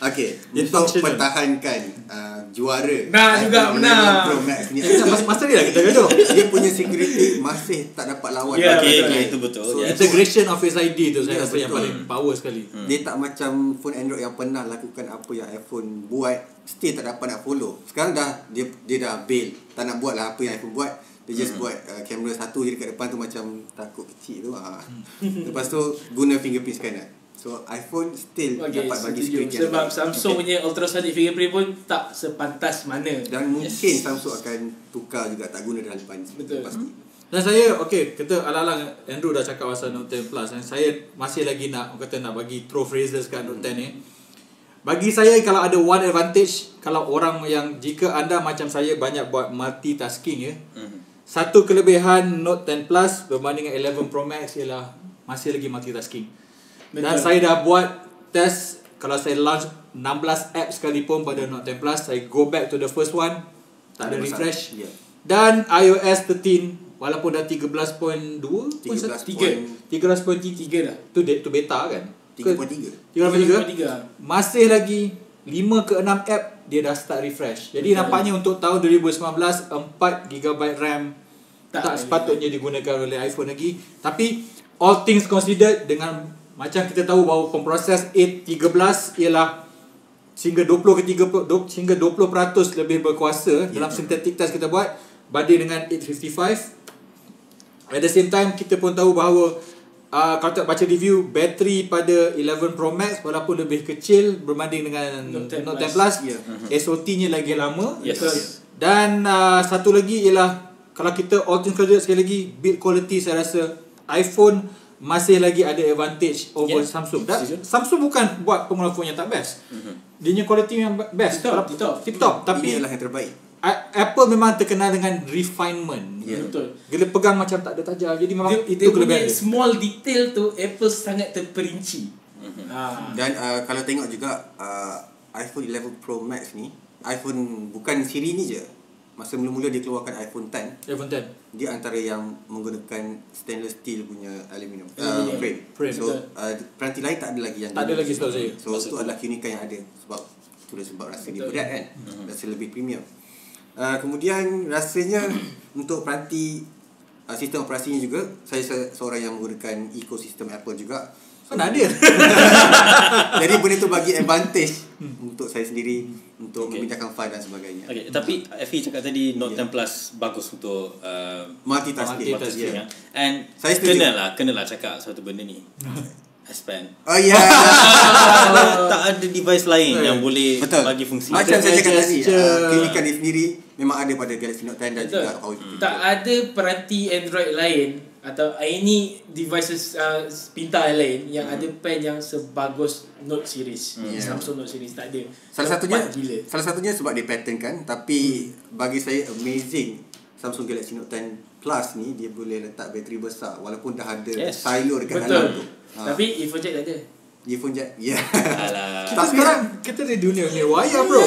Okay, Dia untuk functional. pertahankan uh, juara Nak juga iPhone menang. 11 Pro Max ni Masa, masa ni lah kita gaduh. dia punya security masih tak dapat lawan Ya, okay, okay, itu betul. So, yes. Integration of Face ID tu saya Ya, rasa yang paling power sekali. Dia tak macam phone Android yang pernah lakukan apa yang iPhone buat Still tak dapat nak follow Sekarang dah dia dia dah bail Tak nak buat lah apa yang iPhone buat Dia just buat uh, kamera satu je dekat depan tu macam takut kecil tu ha. Lepas tu guna fingerprint scanner So iPhone still Okay, dapat bagi security yang Sebab. Samsung punya ultrasonic fingerprint pun tak sepantas mana. Dan mungkin Samsung akan tukar juga tak guna dalam depan Betul. Pasti Dan saya okay kita alang-alang Andrew dah cakap pasal Note 10 Plus dan saya masih lagi nak orang kata nak bagi throw phrases kat Note 10 ni. Bagi saya kalau ada one advantage kalau orang yang jika anda macam saya banyak buat multitasking ya. Mhm. Satu kelebihan Note 10 Plus berbanding dengan 11 Pro Max ialah masih lagi multitasking. Dan Betul. saya dah buat test kalau saya launch 16 app sekalipun pada Note 10 Plus, saya go back to the first one, tak ada masalah. refresh. Ya. Dan iOS 13 walaupun dah 13.2 pun 13 satu- Tiga. 13.3 Tiga dah. tu tu beta kan? Ke- 3.3 3.3 masih lagi 5 ke 6 app dia dah start refresh. Jadi Betul. nampaknya untuk tahun 2019 4 GB RAM Tak tak, lagi. sepatutnya digunakan oleh iPhone lagi. Tapi all things considered dengan macam kita tahu bahawa pemproses 813 ialah sehingga 20 ke 30 do- sehingga 20% lebih berkuasa Ya. dalam synthetic test kita buat banding dengan 855 At the same time kita pun tahu bahawa uh, kalau tak baca review bateri pada 11 Pro Max walaupun lebih kecil berbanding dengan Note 10 Note 10 Plus. Plus, Ya. SOT-nya lagi lama. Yes. Betul. Dan uh, satu lagi ialah kalau kita all things considered sekali lagi build quality saya rasa iPhone masih lagi ada advantage over Yeah. Samsung. Dan. Samsung bukan buat pengeluaran phone yang tak best. Dia punya quality yang best. Tip top, Kalau- tip top. Tip top. Tapi inilah yang terbaik Apple memang terkenal dengan refinement. Ya. Betul. Gila pegang macam tak ada tajam. Jadi memang Dia, itu dia punya kelebihan dia. small detail tu Apple sangat terperinci. Mhm. Ha. Dan uh, kalau tengok juga uh, iPhone 11 Pro Max ni iPhone bukan siri ni je Masa mula-mula dia keluarkan iPhone 10 iPhone 10. Dia antara yang menggunakan stainless steel punya aluminium uh, frame. Frame, So uh, peranti lain tak ada lagi yang Tak ada lagi setahu saya. So itu adalah keunikan yang ada sebab sebab rasa dia berat kan. Rasa lebih premium. Uh, kemudian rasanya untuk peranti uh, sistem operasinya juga saya se- seorang yang menggunakan ekosistem Apple juga. Mana ada? Jadi benda tu bagi advantage untuk saya sendiri untuk Okay. memindahkan file dan sebagainya. Okay, tapi Effie cakap tadi Note 10 Plus bagus untuk uh, Multitasking. Multitasking. multitasking. Ya. And Saya setuju. kena lah, kena lah cakap satu benda ni. S Pen. Oh ya. tak, tak ada device lain yang boleh Betul. bagi fungsi. Macam saya cakap tadi, gesture. uh, keunikan dia sendiri memang ada pada Galaxy Note 10 dan Betul. juga Huawei P30. Tak ada peranti Android lain atau any devices uh, pintar lain yang ada pen yang sebagus Note series. Hmm. Samsung Note series tak ada. Salah satunya Cepat gila. salah satunya sebab dia pattern kan tapi bagi saya amazing Samsung Galaxy Note 10 Plus ni dia boleh letak bateri besar walaupun dah ada Yes. stylo dekat dalam tu. Ha, Tapi earphone jack tak ada. earphone jack. Ya. Alah. Kita sekarang kita di dunia nirwaya bro.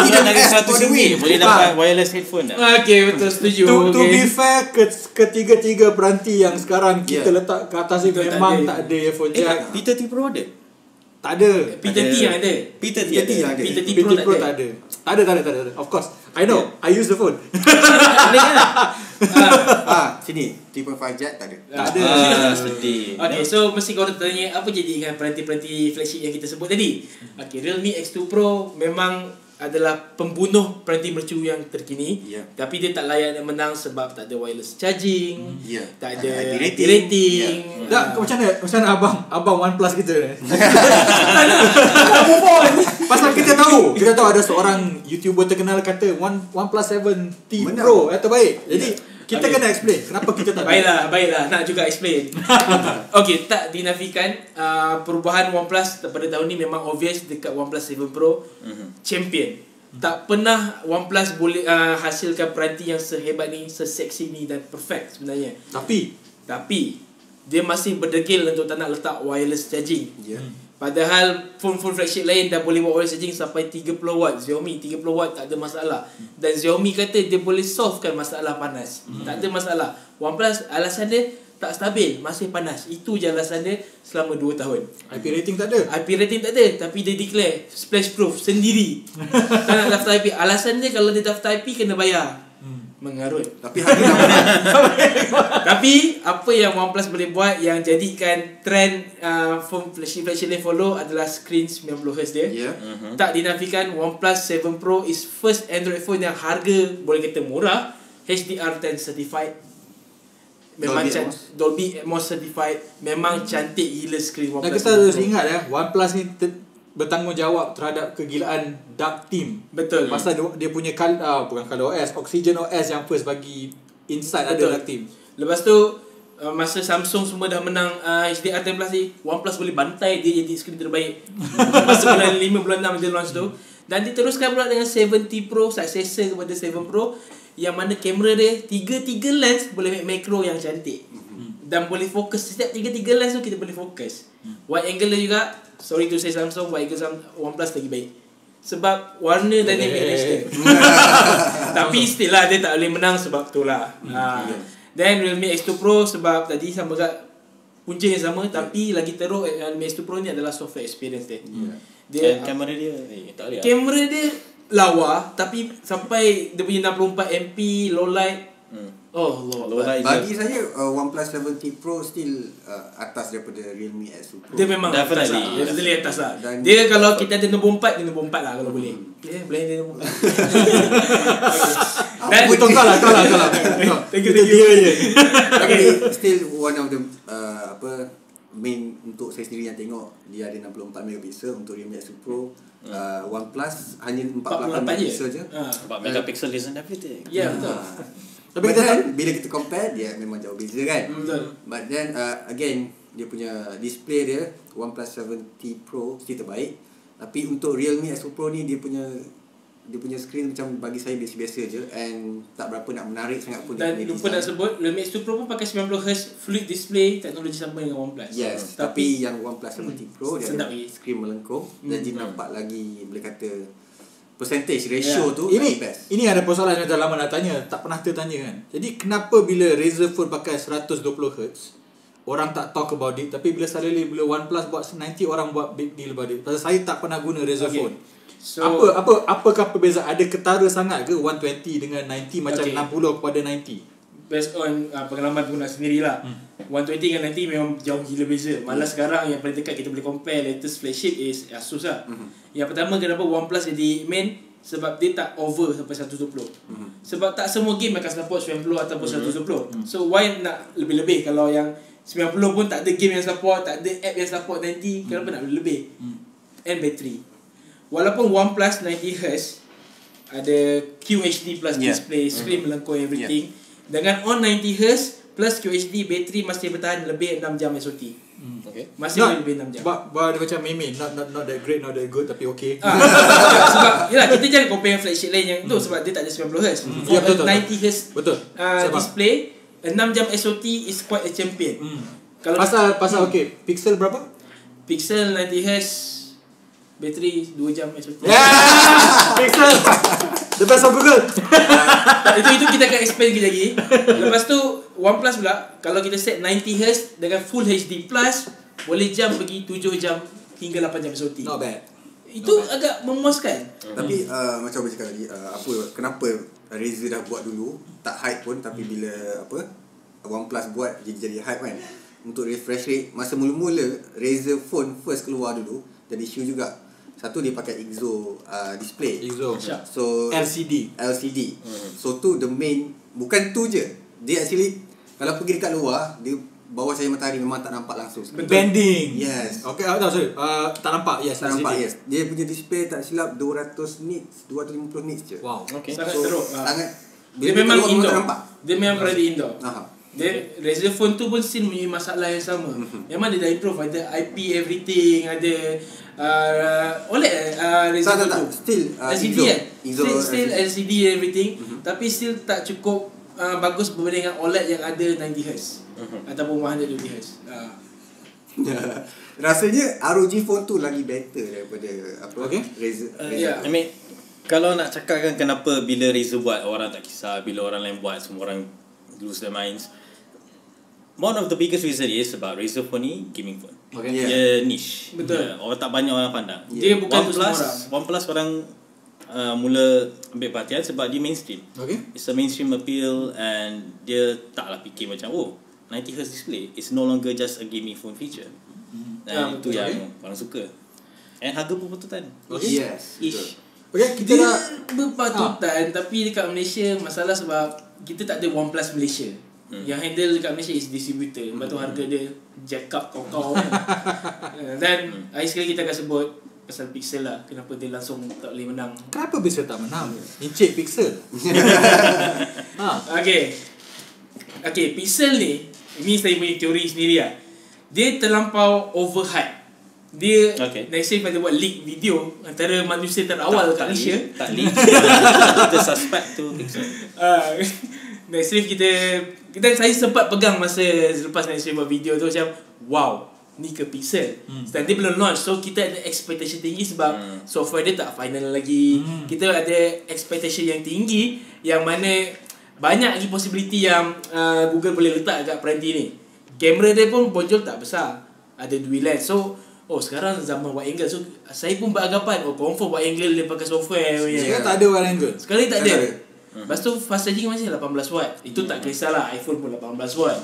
Tidak ada S satu win. boleh dapat wireless headphone dah. Okay, betul setuju. to, to okay. be fair ke, ketiga-tiga peranti yang sekarang kita Yeah. letak ke atas ni tak memang tak ada earphone Eh, jack. P30 Pro ada? Tak ada. P30 yang ada. P30 P30 ada? yang ada. P30 P30 Pro tak Pro ada. tak ada. Tak ada, tak ada, tak ada. Of course. I know. I use the phone. Boleh kan? ah, sini 3.5 jack tak ada. tak ada. Ah, sedih. Okay, so mesti kau tanya apa jadi dengan peranti-peranti flagship yang kita sebut tadi. Okay, Realme X2 Pro memang adalah pembunuh peranti mercu yang terkini. Ya. Tapi dia tak layak nak menang sebab tak ada wireless charging. Ya. Tak Tak ada IP rating. rating. Tak, macam mana? Macam mana abang abang OnePlus kita ni? Pasal kita tahu, kita tahu ada seorang YouTuber terkenal kata One OnePlus 7T Benar. Pro yang terbaik. Jadi kita Okay. kena explain kenapa kita tak Baiklah, baiklah. Nak juga explain. okay, tak dinafikan uh, perubahan OnePlus pada tahun ni memang obvious dekat OnePlus 7 Pro champion. Tak pernah OnePlus boleh uh, hasilkan peranti yang sehebat ni, seseksi ni dan perfect sebenarnya. Tapi Tapi dia masih berdegil untuk tak nak letak wireless charging. Ya. Padahal phone-phone flagship lain dah boleh buat wireless charging sampai 30 watt. Xiaomi 30 watt tak ada masalah. Dan Xiaomi kata dia boleh solvekan masalah panas. Tak ada masalah. OnePlus alasan dia tak stabil, masih panas. Itu je alasan dia selama 2 tahun. IP rating tak ada. IP rating tak ada tapi dia declare splash proof sendiri. tak nak daftar IP. Alasan dia kalau dia daftar IP kena bayar. Mengarut. Tapi harga dah mahal. Tapi apa yang OnePlus boleh buat yang jadikan trend uh, phone flagship flagship lain follow adalah screen 90Hz dia. Ya. Mm-hmm. Tak dinafikan OnePlus 7 Pro is first Android phone yang harga boleh kata murah, HDR10 certified. Memang Dolby can- Atmos. Dolby Atmos certified. Memang cantik gila screen Dan OnePlus. kita 7 harus ingat ya, OnePlus ni ter- bertanggungjawab terhadap kegilaan Dark Team. Betul. Pasal dia, dia punya kal uh, bukan Color OS, Oxygen OS yang first bagi insight ada. Dark Team. Lepas tu uh, masa Samsung semua dah menang uh, HDR 10 Plus ni OnePlus boleh bantai dia jadi skrin terbaik masa bulan 5 bulan 6 dia launch tu dan diteruskan pula dengan 70 Pro successor kepada 7 Pro yang mana kamera dia tiga-tiga lens boleh make macro yang cantik dan boleh fokus setiap tiga-tiga lens tu kita boleh fokus wide angle juga sorry to say Samsung angle Sam- OnePlus lagi baik sebab warna dynamic range dia tapi still lah dia tak boleh menang sebab tu lah. Ha. Then Realme X2 Pro sebab tadi sama kat punca yang sama tapi lagi teruk eh, Realme X2 Pro ni adalah software experience dia. Dia Dan kamera dia eh, tak boleh. kamera dia lawa tapi sampai dia punya 64 MP low light. Hmm. Oh Allah. Light Bagi saya uh, OnePlus 70 Pro still uh, atas daripada Realme X2 Pro. Dia memang atas Definitely. lah. Dia definitely atas lah. Dan- dia kalau kita ada nombor 4, dia nombor 4 lah kalau boleh. Okay, boleh dia nombor 4. Dan Betul kau lah, kau lah, kau lah. Thank you, thank you. dia je. Tapi still one of the uh, apa main untuk saya sendiri yang tengok dia ada 64 megapixel untuk Realme X2 Pro. Uh, OnePlus hanya 48 48 je. megapixel je. Ha. Sebab megapixel isn't everything. Ya, betul. Tapi But kita then, bila kita compare dia memang jauh beza kan. Betul. But then uh, again dia punya display dia OnePlus 70 Pro still terbaik. Tapi untuk Realme X2 Pro ni dia punya dia punya screen macam bagi saya biasa-biasa je and tak berapa nak menarik sangat pun Dan lupa nak design. sebut Realme X2 Pro pun pakai 90Hz fluid display teknologi sama dengan OnePlus. Yes, Tapi tapi, yang OnePlus 70 Pro dia sedap ada lagi. screen melengkung dan Hmm. dia nampak lagi boleh kata percentage ratio Yeah. tu Ini best. ini ada persoalan yang dah lama nak tanya, tak pernah tertanya kan. Jadi kenapa bila Razer phone pakai 120 Hz orang tak talk about it tapi bila suddenly bila OnePlus buat 90 orang buat big deal about it. Pasal saya tak pernah guna Razer Okay. phone. So- apa apa apakah perbezaan? Ada ketara sangat ke 120 dengan 90 macam Okay. 60 kepada 90? Based on uh, pengalaman pengguna sendirilah. Hmm. 120 dengan 90 memang jauh gila beza. Malah sekarang yang paling dekat kita boleh compare latest flagship is Asus lah. Hmm. Yang pertama kenapa OnePlus jadi main sebab dia tak over sampai 120. Hmm. Sebab tak semua game akan support 90 ataupun hmm. 120. So why nak lebih-lebih kalau yang 90 pun tak ada game yang support, tak ada app yang support 90, kenapa nak lebih? Hmm. And battery. Walaupun OnePlus 90Hz ada QHD plus Yeah. display, screen melengkung everything. Dengan on 90Hz plus QHD bateri masih bertahan lebih 6 jam SOT. Okay. Masih Not- lebih 6 jam. Sebab bah, dia macam meme not, not not that great not that good tapi okay. Ah, sebab yalah kita jangan compare flagship lain yang tu sebab dia tak ada 90Hz. For Ya, betul, betul, a 90Hz Betul. uh, display 6 jam SOT is quite a champion. Hmm. Kalau Pasal pasal okay, pixel berapa? pixel 90Hz bateri 2 jam SOT. Yeah! pixel. The best of Google. Tak, itu itu kita akan explain lagi lagi. Lepas tu OnePlus pula kalau kita set 90Hz dengan full HD plus boleh jam pergi 7 jam hingga 8 jam SOT. Not bad. Itu agak memuaskan. Tapi uh, macam cakap tadi uh, apa kenapa Razer dah buat dulu tak hype pun tapi bila apa OnePlus buat jadi jadi hype kan. Untuk refresh rate masa mula-mula Razer phone first keluar dulu jadi issue juga. Satu dia pakai IXO uh, display. Exo. Sharp. So LCD. LCD. So tu the main bukan tu je. Dia actually kalau pergi dekat luar dia bawah cahaya matahari memang tak nampak langsung. Bending. Yes. Okay, oh, no, sorry. Uh, tak nampak. Yes, Tak nampak LCD. yes. Dia punya display tak silap 200 nits, 250 nits je. Wow. Okay. Sangat So, teruk. Ah. Sangat Dia memang keluar, memang indoor. tak nampak. Dia memang berada indoor. Aha. Dia Razer phone tu pun still mempunyai masalah yang sama. Mhm. Memang dia dah improve ada IP everything, ada uh, OLED uh, Razer Tak, tak, tak. Still, uh, LCD ISO. kan? ISO still, still LCD. LCD everything tapi still tak cukup uh, bagus berbanding dengan OLED yang ada 90Hz ataupun 120Hz. Uh. Rasanya ROG phone tu lagi better daripada apa? Okay. Razer. Uh, Razer. yeah. I mean kalau nak cakapkan kenapa bila Razer buat orang tak kisah bila orang lain buat semua orang lose their minds one of the biggest reason is sebab Razer phone ni gaming phone Okay. Yeah. dia niche Betul. yeah, orang tak banyak orang pandang Dia bukan OnePlus semua orang. OnePlus orang uh, mula ambil perhatian sebab dia mainstream Okay. It's a mainstream appeal and dia taklah fikir macam oh 90Hz display It's no longer just a gaming phone feature Ya, Dan itu betul. yang Okay. orang suka And harga pun betulan Okay. Yes. Ish. Okay, kita Dia dah... berpatutan tapi dekat Malaysia masalah sebab kita tak ada OnePlus Malaysia. Hmm. Yang handle dekat Malaysia is distributor. Lepas tu harga dia jack up kau-kau kan. Uh, Dan hmm. hari sekali kita akan sebut pasal Pixel lah. Kenapa dia langsung tak boleh menang. Kenapa bisa tak menang? Encik Pixel. ha. Okay. Okay, Pixel ni, ini saya punya teori sendiri lah. Dia terlampau overhype. Dia Okay. next pada buat leak video antara manusia terawal kat Malaysia. leak, Tak leak Kita suspect tu Pixel Ah, Next kita kita saya sempat pegang masa selepas Reef buat video tu macam wow ni ke Pixel. Hmm. Dan dia belum launch so kita ada expectation tinggi sebab Hmm. software dia tak final lagi. Hmm. Kita ada expectation yang tinggi yang mana banyak lagi possibility yang uh, Google boleh letak kat peranti ni. Kamera dia pun bonjol tak besar. Ada dual lens. So Oh sekarang zaman wide angle So saya pun beranggapan Oh confirm wide angle dia pakai software. Sekarang tak ada wide angle. Sekali tak Tak ada. ada. Lepas tu fast charging masih 18 watt. Itu tak kisahlah iPhone pun 18 watt.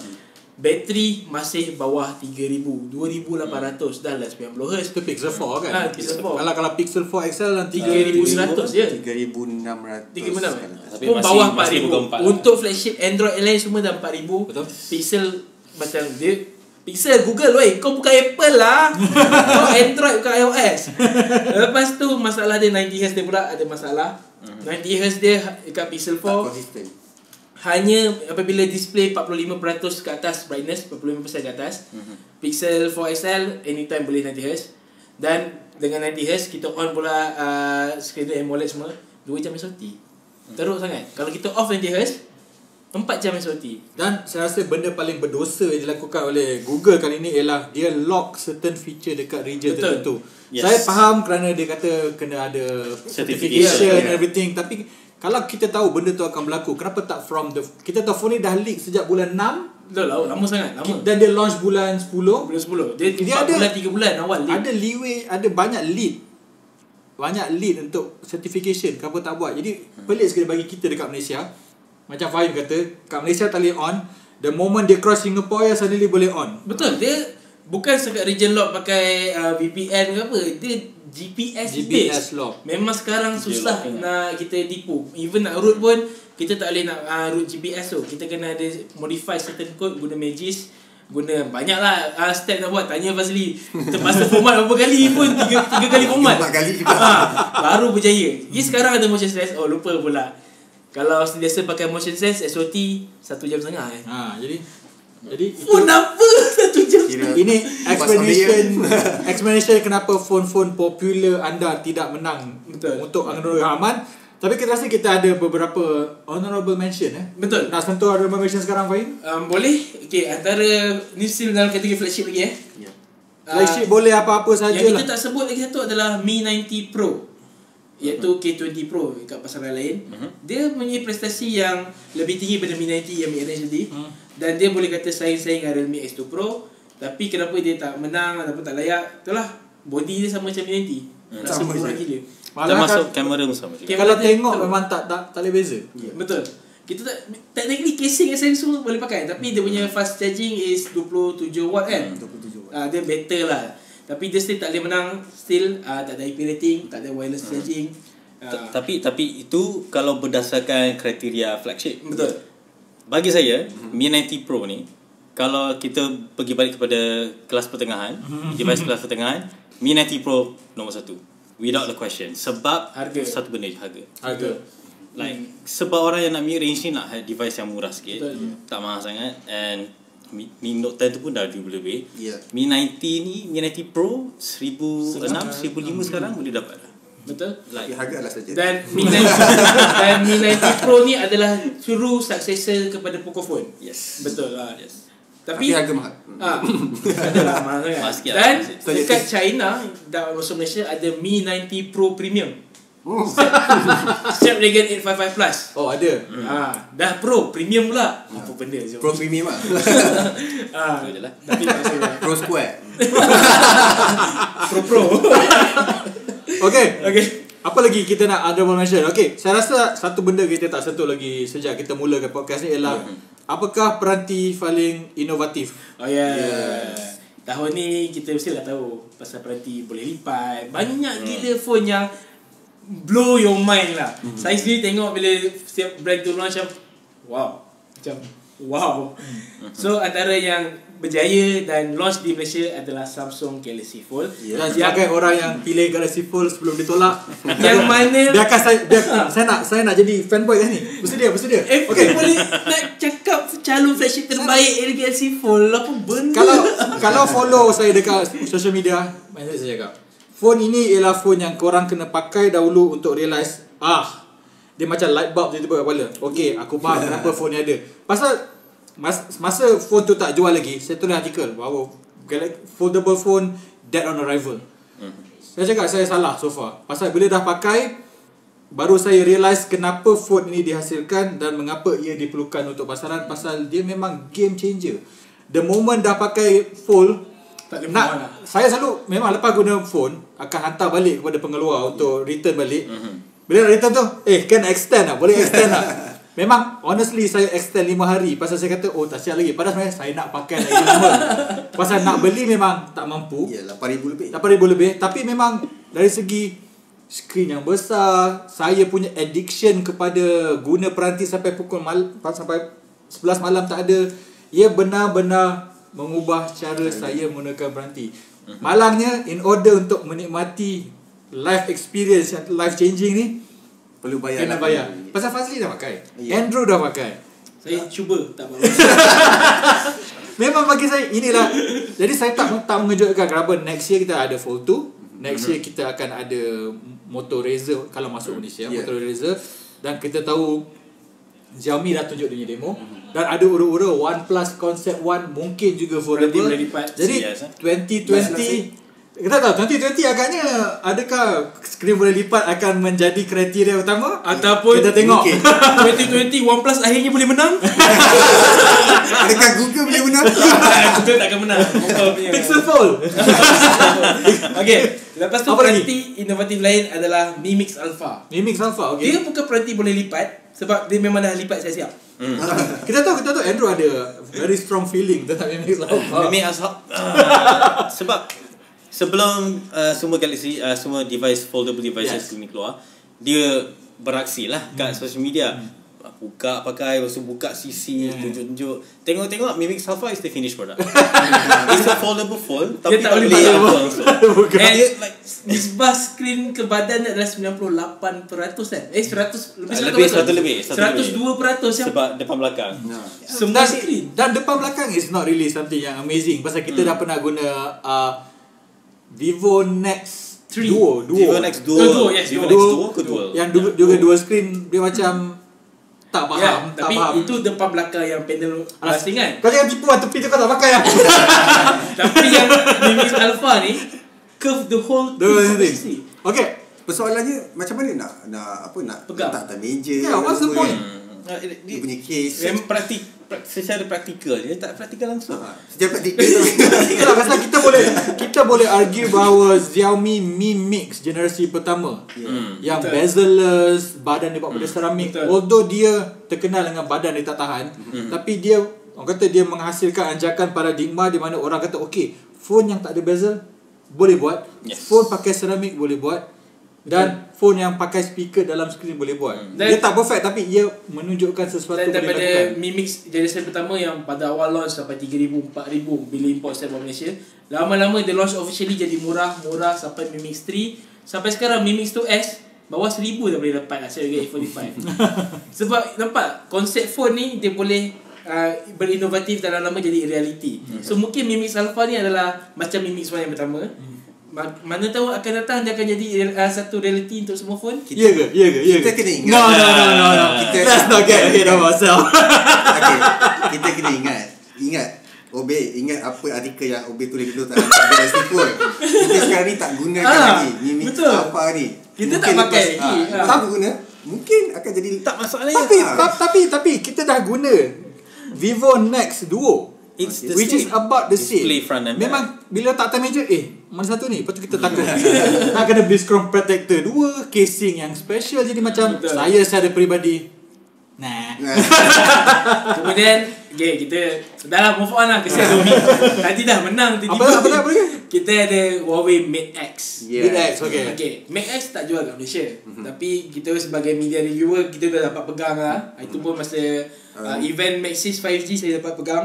Bateri masih bawah 3000, 2800 dah lah 90 Hz. Itu Pixel 4 kan? Ah, Pixel 4. Kalau kalau Pixel 4 XL nanti 3100 je. 3600. 3600. Tapi Pun masih- bawah masih 4000. bukan 4 lah. Untuk flagship Android yang lain semua dah 4000. Betul. Pixel macam dia Pixel Google weh kau bukan Apple lah. kau Android bukan iOS. Lepas tu masalah dia 90Hz dia pula ada masalah. 90Hz dia dekat Pixel 4 Tak konsisten. hanya apabila display 45% ke atas brightness 45% ke atas. Mhm. Pixel 4 XL anytime boleh 90Hz dan dengan 90Hz kita on pula uh, screen AMOLED semua. 2 jam SOT teruk sangat. Kalau kita off 90Hz 4 jam SOT Dan saya rasa benda paling berdosa yang dilakukan oleh Google kali ni ialah dia lock certain feature dekat region Betul. tertentu. Yes. Saya faham kerana dia kata kena ada certification and yeah. everything tapi kalau kita tahu benda tu akan berlaku, kenapa tak from the kita tahu phone ni dah leak sejak bulan 6 betul lah lama sangat lama dan dia launch bulan 10 bulan 10 dia, Dia 4 ada- bulan 3 bulan awal dia. ada leeway ada banyak lead banyak lead untuk certification kenapa tak buat jadi pelik sekali bagi kita dekat Malaysia macam Fahim kata kat Malaysia tak boleh on the moment dia cross Singapore ya suddenly boleh on. Betul, dia bukan sekat region lock pakai uh, VPN ke apa. Dia GPS, GPS lock. Memang sekarang Dia susah lock, nak kita tipu. Even nak root pun kita tak boleh nak uh, root GPS tu. Kita kena ada modify certain code guna Magis guna banyak lah uh, step nak buat. Tanya Fazli terpaksa format berapa kali pun? Tiga, tiga kali format. Empat kali ha, baru berjaya. Jadi sekarang ada motion sense oh lupa pula kalau biasa pakai motion sense SOT satu jam setengah eh. ha jadi jadi itu Pun apa satu jam Kira- ini explanation explanation kenapa phone-phone popular anda tidak menang Betul. untuk honorable aman tapi kita rasa kita ada beberapa honorable mention eh Betul. nak sentuh honorable mention sekarang Fahim Um, boleh. Okey, antara ni still dalam kategori flagship lagi eh. Ya. flagship boleh apa-apa Yang sajalah kita tak sebut lagi satu adalah Mi 90 Pro. Iaitu K20 Pro dekat pasaran lain. Mhm. Dia punya prestasi yang lebih tinggi daripada Mi 90 yang Mi range tadi. Hmm. Dan dia boleh kata saing-saing dengan Realme X2 Pro. Tapi kenapa dia tak menang ataupun tak layak? Itulah body dia sama macam Mi 90. Hmm. Rasa Sama murah je. gila. Malah Termasuk kan- kamera pun sama juga kalau tengok dia- memang tak tak tak boleh beza Ya. Betul. Kita tak technically casing yang Samsung boleh pakai tapi dia punya fast charging is 27 watt kan. 27 watt. Ah dia better lah. Tapi dia still tak boleh menang still ah tak ada IP rating, tak ada wireless charging. T- Ah, Tapi tapi itu kalau berdasarkan kriteria flagship betul. Bagi saya Mi 90 Pro ni kalau kita pergi balik kepada kelas pertengahan, device kelas pertengahan, Mi 90 Pro nombor satu. Without the question. Sebab Harga. satu benda je, harga. Harga. Like sebab orang yang nak mid range ni nak device yang murah sikit. Betul. Tak mahal sangat and Mi, Mi Note 10 tu pun dah ribu lebih. Ya. Mi 90 ni, Mi 90 Pro 1006, 1005 sekarang boleh dapat dah. Betul? Like harga adalah saja. Dan Mi 90 dan Mi 90 Pro ni adalah true successor kepada Pocophone. yes. Betul lah. Yes. Tapi, Tapi harga mahal. Ah, adalah mahal sikit Dan lah. dekat China dan masuk Malaysia ada Mi 90 Pro Premium. Oh. Snapdragon 855 Plus. Oh ada. Ah, dah Pro Premium pula. Apa benda je. Pro premium lah. Ah, je lah. tapi tak. Pro square. Pro Pro. Okay. okay. Apa lagi kita nak honorable mention? Okay, saya rasa satu benda kita tak sentuh lagi sejak kita mulakan podcast ni ialah apakah peranti paling inovatif? Oh ya. Yeah. Tahun ni kita mesti dah tahu pasal peranti boleh lipat. Banyak gila phone yang blow your mind lah. Saya sendiri tengok bila setiap brand tu launch macam wow. Macam wow. So antara yang berjaya dan launch di Malaysia adalah Samsung Galaxy Fold. Ya. Dan Yang, sebagai orang yang pilih Galaxy Fold sebelum ditolak yang mana Biarkan saya biar, saya nak saya nak jadi fanboy kat sini. Bersedia, bersedia. Eh, Okay. boleh nak cakap calon flagship terbaik dari Galaxy Fold apa benda? kalau kalau follow saya dekat social media, macam saya cakap. Phone ini ialah phone yang korang kena pakai dahulu untuk realise ah dia macam light bulb tiba-tiba kat kepala. Okay, aku faham kenapa phone ni ada. Pasal mas, masa phone tu tak jual lagi, saya tulis artikel bahawa foldable phone dead on arrival. Saya cakap saya salah so far. Pasal bila dah pakai baru saya realise kenapa phone ini dihasilkan dan mengapa ia diperlukan untuk pasaran pasal dia memang game changer. The moment dah pakai full Tak boleh nak lah. saya selalu memang lepas guna phone akan hantar balik kepada pengeluar untuk return balik. Bila nak return tu, eh kan extend lah, boleh extend lah. Memang honestly saya extend 5 hari pasal saya kata oh tak siap lagi. Padahal sebenarnya saya nak pakai lagi lama. pasal nak beli memang tak mampu. Ya, 8000 lebih. 8,000 lebih Tapi memang Dari segi Screen yang besar Saya punya addiction kepada Guna peranti sampai pukul mal, Sampai 11 malam tak ada Ia benar-benar Mengubah cara saya menggunakan peranti. Malangnya In order untuk menikmati Life experience yang life changing ni Perlu bayar Kena lah. bayar. Pasal Fazli dah pakai. Ya. Andrew dah pakai. Saya cuba tak. Memang bagi saya inilah. Jadi saya tak tak mengejutkan kenapa next year kita ada Fold 2 next year kita akan ada Moto Razr kalau masuk Malaysia Yeah. Moto Razr dan kita tahu Xiaomi dah tunjuk dia demo dan ada ura-ura OnePlus Concept One mungkin juga foldable boleh lipat. jadi eh? 2020 kita tahu 2020 agaknya adakah skrin boleh lipat akan menjadi kriteria utama Ataupun kita tengok mungkin. 2020 OnePlus akhirnya boleh menang. Adakah Google boleh menang? Google takkan menang. Google punya. Pixel Fold Okay, lepas tu Apa lagi? peranti inovatif lain adalah Mi Mix Alpha. Mi Mix Alpha okay. Dia bukan peranti boleh lipat sebab dia memang dah lipat saya siap. kita tahu kita tahu Andrew ada very strong feeling tentang Mix Alpha. Mimi Ashab uh, Sebab Sebelum uh, semua Galaxy uh, Semua device Foldable devices Yes. ni keluar Dia beraksi lah Kat social media Buka pakai Lepas tu buka CC Yeah. Tunjuk-tunjuk. Tengok-tengok Mimix Alpha is the finished product. It's a foldable phone Tapi tak boleh boleh apa Bukan. And dia like- nisbah screen ke badan dia adalah 98% kan? Eh. 100 lebih 100 Ah, lebih, 100 lebih, 102% yang Sebab depan belakang. Semua dan, screen. dan depan belakang is not really something yang amazing. Pasal kita dah pernah guna uh, Vivo Nex Three. Duo Duo. Vivo Nex Duo. Oh, Duo, yes, Vivo Duo. Nex Duo ke Dual yang du- juga dua screen dia macam tak faham Ya, tak tapi faham itu depan belakang yang panel plastik kan. kau jangan tipu lah tepi tu kau tak pakai lah tapi yang Mi Mix Alpha ni curve the whole thing thing. completely. okay Persoalannya macam mana nak nak apa nak Pegang. letak atas meja. Yeah, what's the point? kan? Ah, dia- Dia punya case. Yang praktik, prak, secara praktikal Dia tak praktikal langsung Ha, Sejak praktikal tu. Itulah pasal kita boleh kita boleh argue bahawa Xiaomi Mi Mix generasi pertama Hmm. yang Betul. bezel-less, badan dia buat pada seramik. Betul. Although dia terkenal dengan badan dia tak tahan, tapi dia orang kata dia menghasilkan anjakan paradigma di mana orang kata okey, phone yang tak ada bezel boleh buat, Yes. phone pakai seramik boleh buat. Dan phone yang pakai speaker dalam skrin boleh buat. Dan- dia tak perfect tapi ia menunjukkan sesuatu Dan boleh daripada lakukan. Mi Mix generation pertama yang pada awal launch sampai 3000 4000 bila import from Malaysia. Lama-lama dia launch officially jadi murah, murah sampai Mi Mix 3. Sampai sekarang Mi Mix 2S bawah 1000 dah boleh dapat lah saya harga iPhone 5. Sebab nampak konsep phone ni dia boleh uh, berinovatif dan lama jadi reality. So mungkin Mi Mix Alpha ni adalah macam Mi Mix 1 yang pertama. Ma- Mana tahu akan datang dia akan jadi uh, satu reality untuk semua phone. Ya ke? Ya ke? Ya Kita ke? kena ingat. No, no, no, no, no. Kita- Let's not get ahead of ourselves. okay. Kita kena ingat. Ingat. Obe, ingat apa artikel yang Obe tulis dulu tak Galaxy Fold. Kita sekarang ni tak gunakan Ah, lagi. Ni betul. apa ni. Kita tak pakai lagi. Ah, Ah. tak guna. Mungkin akan jadi Tak masalah tapi, Ah. ta- tapi, tapi kita dah guna Vivo Next Duo. It's Okay. the Which is same. about the same Display front and back. Memang Bila tak atas meja Eh mana satu ni Lepas tu kita takut Nak kena beli screen protector Dua Casing yang special Jadi macam Betul. Saya secara peribadi Nah Kemudian Okay kita Dah lah move on lah ke Xiaomi Tadi dah menang tiba-tiba. Apa apa apa lagi Kita ada Huawei Mate X Yeah. Mate X okay. Okay Mate X tak jual kat Malaysia Tapi kita sebagai media reviewer Kita dah dapat pegang lah Itu pun masa uh, Event Maxis 5G Saya dapat pegang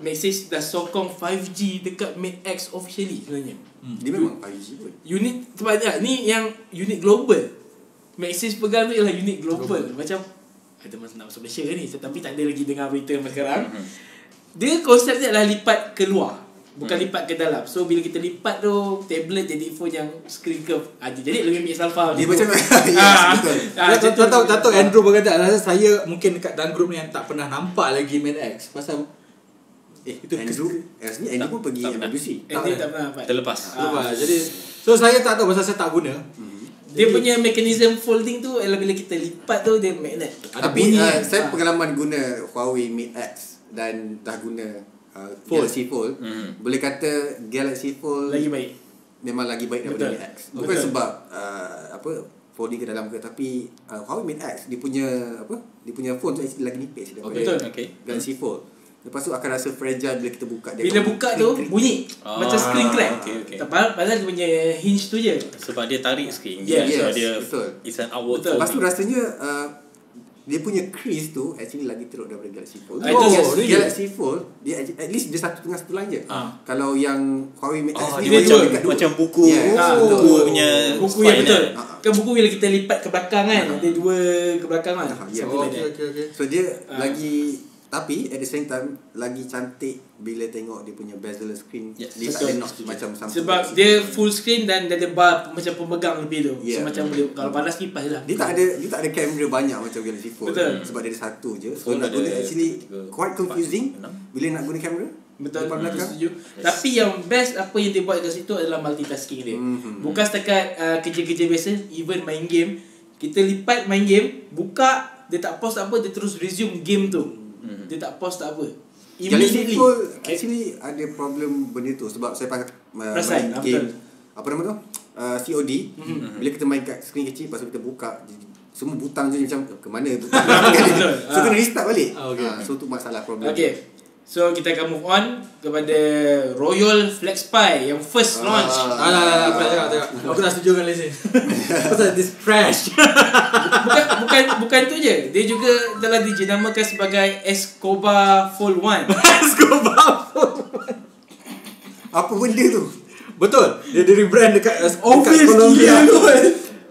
Maxis dah sokong 5G Dekat Mate X officially sebenarnya. Dia memang 5G pun. Unit Sebab dia Ni yang unit global. Maxis pegang tu ialah unit global, Macam Ada masa nak masuk Malaysia ke ni Tapi tak ada lagi dengar berita sampai sekarang. Dia konsep dia adalah lipat keluar Bukan lipat ke dalam. So bila kita lipat tu Tablet jadi phone yang Screen curve ah, Jadi lebih mix alpha Dia macam Ah. betul. Ah, Tak macam tahu tak tahu Andrew berkata rasa saya mungkin dekat dalam grup ni yang tak pernah nampak lagi Mate X. Pasal Eh, Itu Andrew, Andrew, Andrew pun pergi tak. MWC. Eh, dia tak pernah dapat Terlepas. Ah. Lupa. Jadi so saya tak tahu pasal saya tak guna. Dia punya mekanisme folding tu Ialah bila kita lipat tu Dia magnet Ada Tapi uh, eh. saya Ah. pengalaman guna Huawei Mate X dan dah guna uh, Fold. Galaxy Fold. Mhm. Boleh kata Galaxy Fold Lagi baik memang lagi baik daripada Betul. Mate X. Bukan Betul. sebab uh, apa folding ke dalam ke tapi uh, Huawei Mate X dia punya apa dia punya phone tu lagi nipis daripada Betul. Okay. Galaxy Fold. Lepas tu akan rasa fragile bila kita buka dia. Bila buka tu. Bunyi Ah, Macam screen crack okay, okay. Padahal padahal dia punya hinge tu je Sebab dia tarik sikit. Yes, so yes, dia betul. It's an outward Betul. Lepas tu rasanya uh, dia punya crease tu actually lagi teruk daripada Galaxy Fold. Itu Gal- really? Galaxy Fold dia at least dia satu tengah satu line je. Ah. Kalau yang Huawei Mate Oh, dia macam dekat dua. macam buku. Yes, Ah, betul. Buku punya Buku yang betul kan. Ah. Kan buku bila kita lipat ke belakang kan Ada dua ke belakang kan Ah, ya, Something Oh, okay, okay, okay. So dia Ah. lagi tapi at the same time lagi cantik bila tengok dia punya bezel screen Yes. dia tak Betul. ada notch macam Samsung Sebab Galaxy. dia full screen dan dia ada bar macam pemegang lebih tu. Yeah. So macam boleh kalau panas kipas lah. dia tak ada dia tak ada kamera banyak macam Galaxy Fold Betul. sebab dia ada satu je so Phone nak guna actually tiga, quite confusing empat, enam. bila nak guna kamera Betul. depan belakang Setuju. Tapi yang best apa yang dia buat kat situ adalah multitasking dia. Mhm. Bukan setakat uh, kerja-kerja biasa, even main game, kita lipat main game, buka, dia tak pause tak apa, dia terus resume game tu. Mhm. Dia tak pause tak apa. Immediately. Fold actually ada problem benda tu sebab saya pakai uh, Perasan, main ah, game betul. apa nama tu uh, COD Mhm. bila kita main kat screen kecil lepas tu kita buka semua butang je macam ke mana butang Betul. so kena restart balik Ah, okay. Ah, so tu masalah problem Okay. So kita akan move on kepada Royal Flex Pi yang first Ah. launch. Ah, lah, lah, lah, aku nak cakap, cakap. Aku tak setuju dengan Lesen. Pasal this trash. bukan bukan bukan tu je. Dia juga telah dijenamakan sebagai Escobar Fold 1. Let's go Bafo. apa benda tu Betul. Dia di rebrand dekat dekat Obvious Colombia.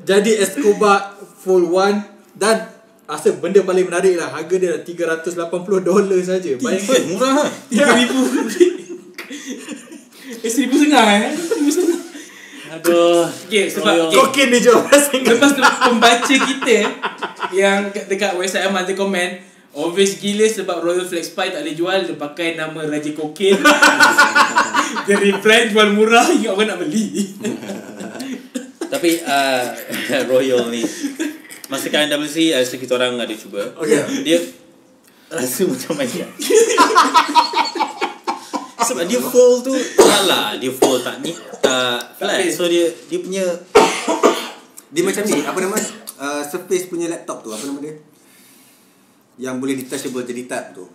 Jadi Escobar Full One dan rasa benda paling menarik lah harga dia dah 380 dolar saja. Bayangkan Murah. Tiga ribu. Eh seribu setengah eh. Seribu setengah. Aduh. Okay sebab okay. kokin dia jual pasal Lepas tu pembaca kita yang kat- dekat website Amal dia komen Obvious gila sebab Royal Flex Pie tak boleh jual Dia pakai nama Raja Kokain Dia rebrand jual murah Ingat orang nak beli Tapi uh, Royal ni Masa kat NWC Rasa kita orang ada cuba. Okay. Dia Rasa macam macam Sebab dia fold tu Salah Dia fold tak ni Tak flat. So dia Dia punya dia macam ni apa nama uh, surface punya laptop tu apa nama dia? Yang boleh detachable jadi tab tu.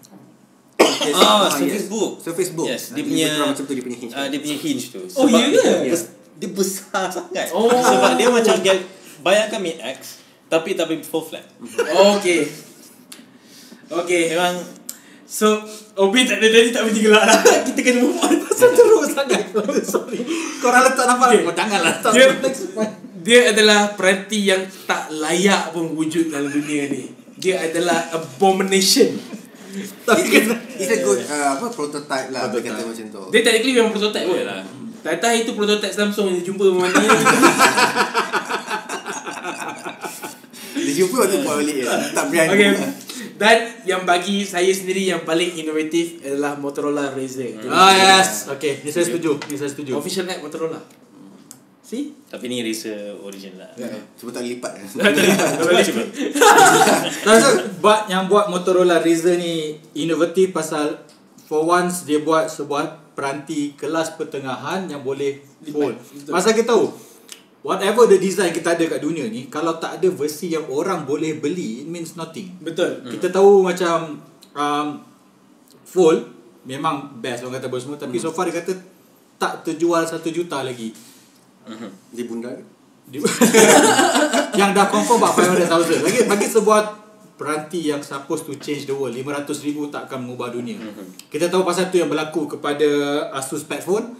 Surface- Ah, ah, Surface Book. Surface Book. Yes, Ah, dia punya macam tu dia punya hinge uh, Dia punya hinge tu. Oh, ya ke? bes- Dia besar sangat. Oh. Sebab dia macam gal, bayangkan Mate X tapi tapi full flat. Okay. Okay. Memang So, Obi tak ada tadi tak berhenti gelak lah. Kita kena move on. Pasal teruk sangat Sorry Korang letak nampak Okay. Oh janganlah letak Dia- point. Dia adalah peranti yang tak layak pun wujud dalam dunia ni. Dia adalah abomination. Tapi kena It's a good uh, apa prototype lah Prototype. kata macam tu. Dia technically memang prototype pun. Yalah. Tak tahu itu prototype Samsung yang dia jumpa mana. Jumpa waktu buat balik je. Tak berani. okay. Dan yang bagi saya sendiri yang paling inovatif adalah Motorola Razr. Ah yes Okay Ni saya setuju Ni saya setuju Official app Motorola. See? tapi ni Razer origin lah. Sebab tak lipat. Rasa buat yang buat Motorola Razr ni inovatif pasal for once dia buat sebuah peranti kelas pertengahan yang boleh fold. Pasal kita tahu whatever the design kita ada kat dunia ni kalau tak ada versi yang orang boleh beli it means nothing. Betul. Kita tahu macam um, fold memang best orang kata semua tapi so far dia kata tak terjual 1 juta lagi. Di bunda. Di- yang dah confirm about 500,000 lagi bagi sebuah peranti yang supposed to change the world 500 ribu tak akan mengubah dunia kita tahu pasal tu yang berlaku kepada Asus Padfone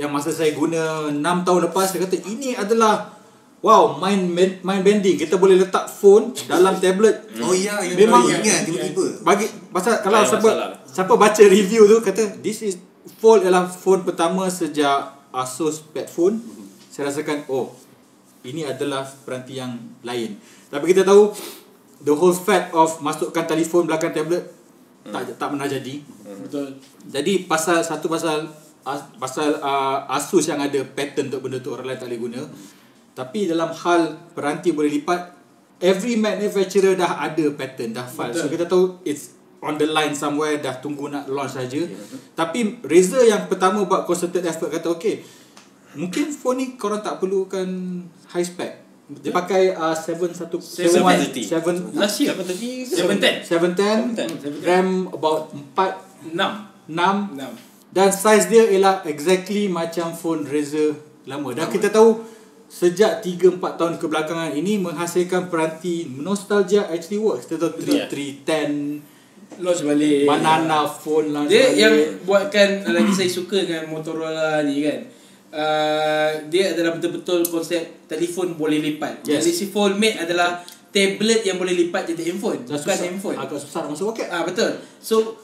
yang masa saya guna 6 tahun lepas saya kata ini adalah wow mind mind bending. Kita boleh letak phone dalam tablet. Oh ya, yang Memang- ingat tiba-tiba. bagi pasal kalau siapa masalah. siapa baca review tu kata this is fold adalah phone pertama sejak Asus Padfone saya rasakan oh ini adalah peranti yang lain. Tapi kita tahu the whole fact of masukkan telefon belakang tablet tak tak pernah jadi. Betul. jadi pasal satu pasal as- pasal uh, Asus yang ada pattern untuk benda tu orang lain tak boleh guna tapi dalam hal peranti boleh lipat every manufacturer dah ada pattern dah file so Betul. kita tahu it's on the line somewhere dah tunggu nak launch saja tapi Razer yang pertama buat concerted effort kata okay mungkin phone ni korang tak perlukan high spec dia pakai uh, 71 730. 7 Last year. Siapa tadi? 710. 710 RAM about 4 6. 6 6. Dan size dia ialah exactly macam phone Razer lama. Dan kita tahu sejak 3 4 tahun kebelakangan ini menghasilkan peranti nostalgia actually works. Kita tahu Betul. 310 Launch balik. banana phone lah Dia yang buatkan lagi saya suka dengan Motorola ni kan. Uh, dia adalah betul-betul konsep telefon boleh lipat. Yes. Galaxy Fold Mate adalah tablet yang boleh lipat jadi handphone, Dah bukan susah, handphone. Agak susah masuk poket. Ah betul. So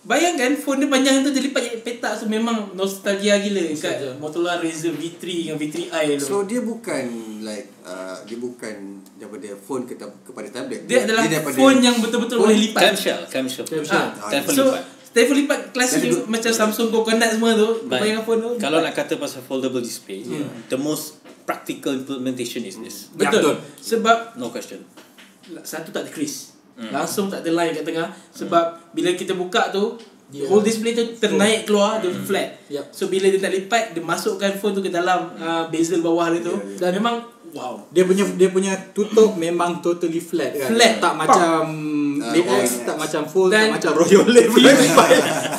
bayangkan phone dia panjang tu dia lipat jadi petak tu memang nostalgia gila kat Nostalgia. Motorola Razr V3 dengan V3i tu. So dia bukan like uh, dia bukan daripada phone ke kepada tablet. dia adalah daripada phone yang betul-betul boleh lipat. Camshell, camshell. Camshell. Ah, Telefon so lipat. telefon lipat klasik Dan dia- macam Samsung Coconut semua tu. Bayangkan phone tu. Kalau lipat. nak kata pasal foldable display, the most practical implementation is this. Ya, betul. betul. Sebab No question. satu tak ada crease. Langsung tak ada line kat tengah sebab bila kita buka tu Dia- whole display tu ternaik keluar dia flat. Yup. So bila dia tak lipat dia masukkan phone tu ke dalam uh, bezel bawah dia tu Ya, dan memang wow. Dia punya dia punya tutup memang totally flat kan. Flat. Tak Pop. macam Ah, Mate oh, X, yes. tak macam full, Dan- tak macam Royal Few, Live.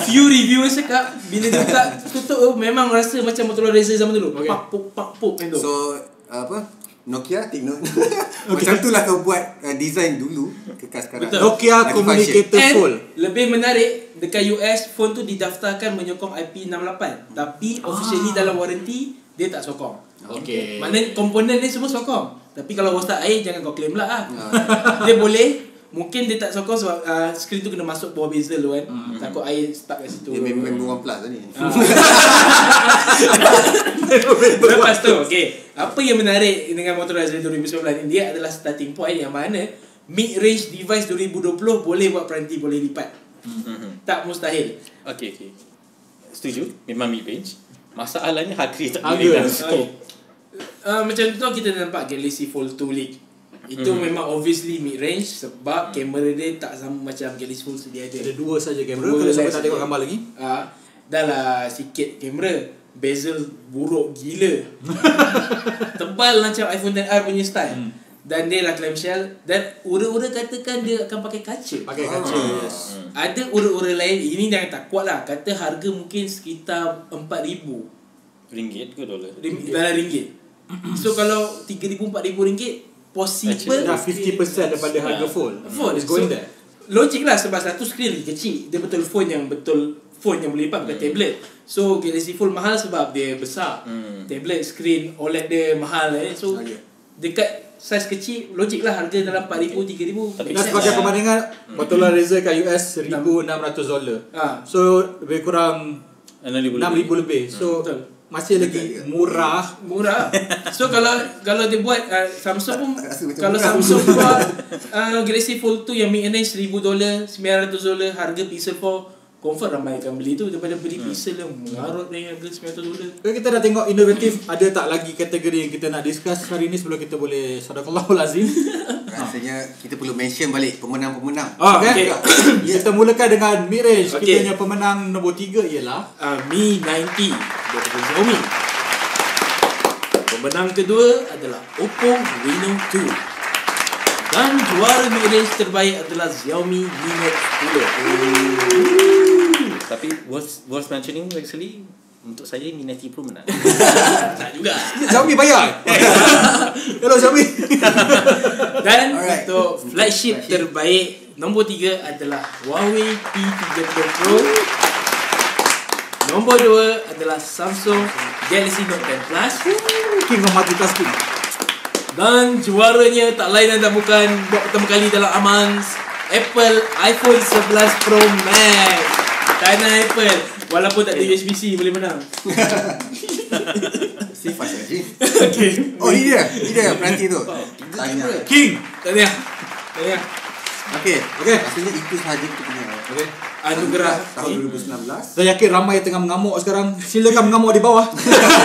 few reviewers cakap bila dia buka tutup tu memang rasa macam Motorola Razr zaman dulu. Okay. Pak puk pak tu. So apa Nokia take note Macam tu lah kau buat uh, design dulu Kekal sekarang Betul. Nokia Lagi Communicator And Full. lebih menarik dekat US phone tu didaftarkan menyokong IP68 tapi officially dalam warranty dia tak sokong. Okay. Maknanya komponen dia semua sokong. Tapi kalau rosak air jangan kau claim lah ah. Ah. dia boleh Mungkin dia tak sokong sebab uh, skrin tu kena masuk bawah bezel tu kan. Hmm. Takut air stuck kat situ. Dia member member OnePlus lah ni Ah. Lepas tu, okay. Apa yang menarik dengan Motorola Razr 2019 ni, dia adalah starting point yang mana mid-range device 2020 boleh buat peranti boleh lipat. Mhm. Tak mustahil. Okay, okay. Setuju. Memang mid-range. Masalahnya harga tak boleh langsung. Okay. Uh, macam tu kita nampak Galaxy Fold 2 leak. Itu Mhm. memang obviously mid-range sebab kamera dia tak sama macam Galaxy Fold sedia ada. Ada dua saja kamera kalau lens tak tengok gambar lagi. Ah, dah lah sikit kamera. Bezel buruk gila. Tebal macam iPhone 10R punya style. Hmm. Dan dia lah clamshell dan ura-ura katakan dia akan pakai kaca. Pakai kaca. Ah. Yes. Ada ura-ura lain ini jangan tak kuat lah. Kata harga mungkin sekitar 4000 Ringgit ke dolar? dalam ringgit. So kalau 3000 4000 ringgit possible Dah 50% daripada harga Yeah. phone. phone It's going so, there. Logik lah sebab satu screen kecil Dia betul phone yang betul Phone yang boleh lipat bukan tablet So Galaxy Fold mahal sebab dia besar Hmm. Tablet screen OLED dia mahal eh. So ya. dekat size kecil Logik lah harga dalam 4,000 3,000 Tapi sebagai perbandingan, betul lah Razer kat US 1,600 dolar. Ah. So, lebih kurang 6,000 6,000 lebih. So, Betul. masih lagi murah. Murah So kalau kalau dia buat uh, Samsung pun Kalau murah. Samsung buat uh, Galaxy Fold 2 yang mid range 1000 dolar 900 dolar harga Pixel 4 Confirm ramai akan beli tu Daripada beli Pixel yang mengarut dengan harga 900 dolar Okay, kita dah tengok inovatif ada tak lagi kategori yang kita nak discuss hari ni sebelum kita boleh sadaqallahul azim. Rasanya kita perlu mention balik pemenang-pemenang. Ah, Okay. okay. kita mulakan dengan mid range. Okay. Kita punya pemenang nombor 3 ialah uh, Mi 90 daripada Xiaomi Pemenang kedua adalah Oppo Reno 2 dan juara mid range terbaik adalah Xiaomi Mi Note 10 Tapi worth, worth mentioning actually Untuk saya Mi 90 Pro menang Tak juga Xiaomi bayar. Hello Xiaomi. Dan Alright. untuk flagship Flagship. terbaik Nombor 3 adalah Huawei P30 Pro Nombor 2 adalah Samsung Galaxy Note 10 Plus King of multitasking. Dan juaranya tak lain dan tak bukan Buat pertama kali dalam Amans Apple iPhone 11 Pro Max Tahniah Apple Walaupun tak ada USB-C boleh menang Sifat saja. okay. Oh, ini dia. Ini dia peranti tu. Tanya. King. Tahniah Tahniah Okey. Okey. Rasanya itu sahaja kita punya. Okay. Anugerah tahun 2019. Saya yakin ramai yang tengah mengamuk sekarang. Silakan mengamuk di bawah.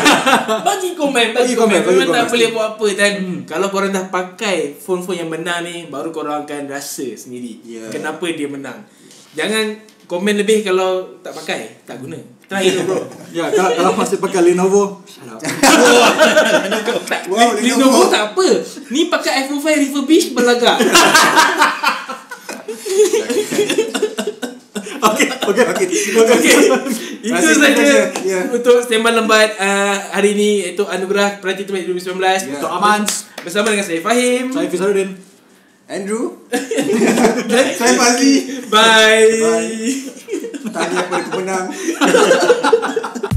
Bagi komen Bagi Bagi komen, komen bagi Memang tak boleh buat apa Dan kalau korang dah pakai Phone-phone yang menang ni Baru korang akan rasa sendiri Ya. Kenapa dia menang Jangan komen lebih Kalau tak pakai Tak guna Try dulu bro ya, kalau, kalau masih pakai Lenovo, shut up. tak, Wow, Lenovo tak apa Ni pakai iPhone 5 refurbish Belagak Okey, okey. Okey. Okay Itu Terima kasih, saja kasih. Ya. Untuk sembang lembat uh, Hari ni Itu anugerah Peranti Terbaik 2019 Ya. Untuk Amans, Bersama dengan saya Fahim saya Fizaruddin. Andrew. Saya Fazli. Bye, Bye. Tanya kepada pemenang.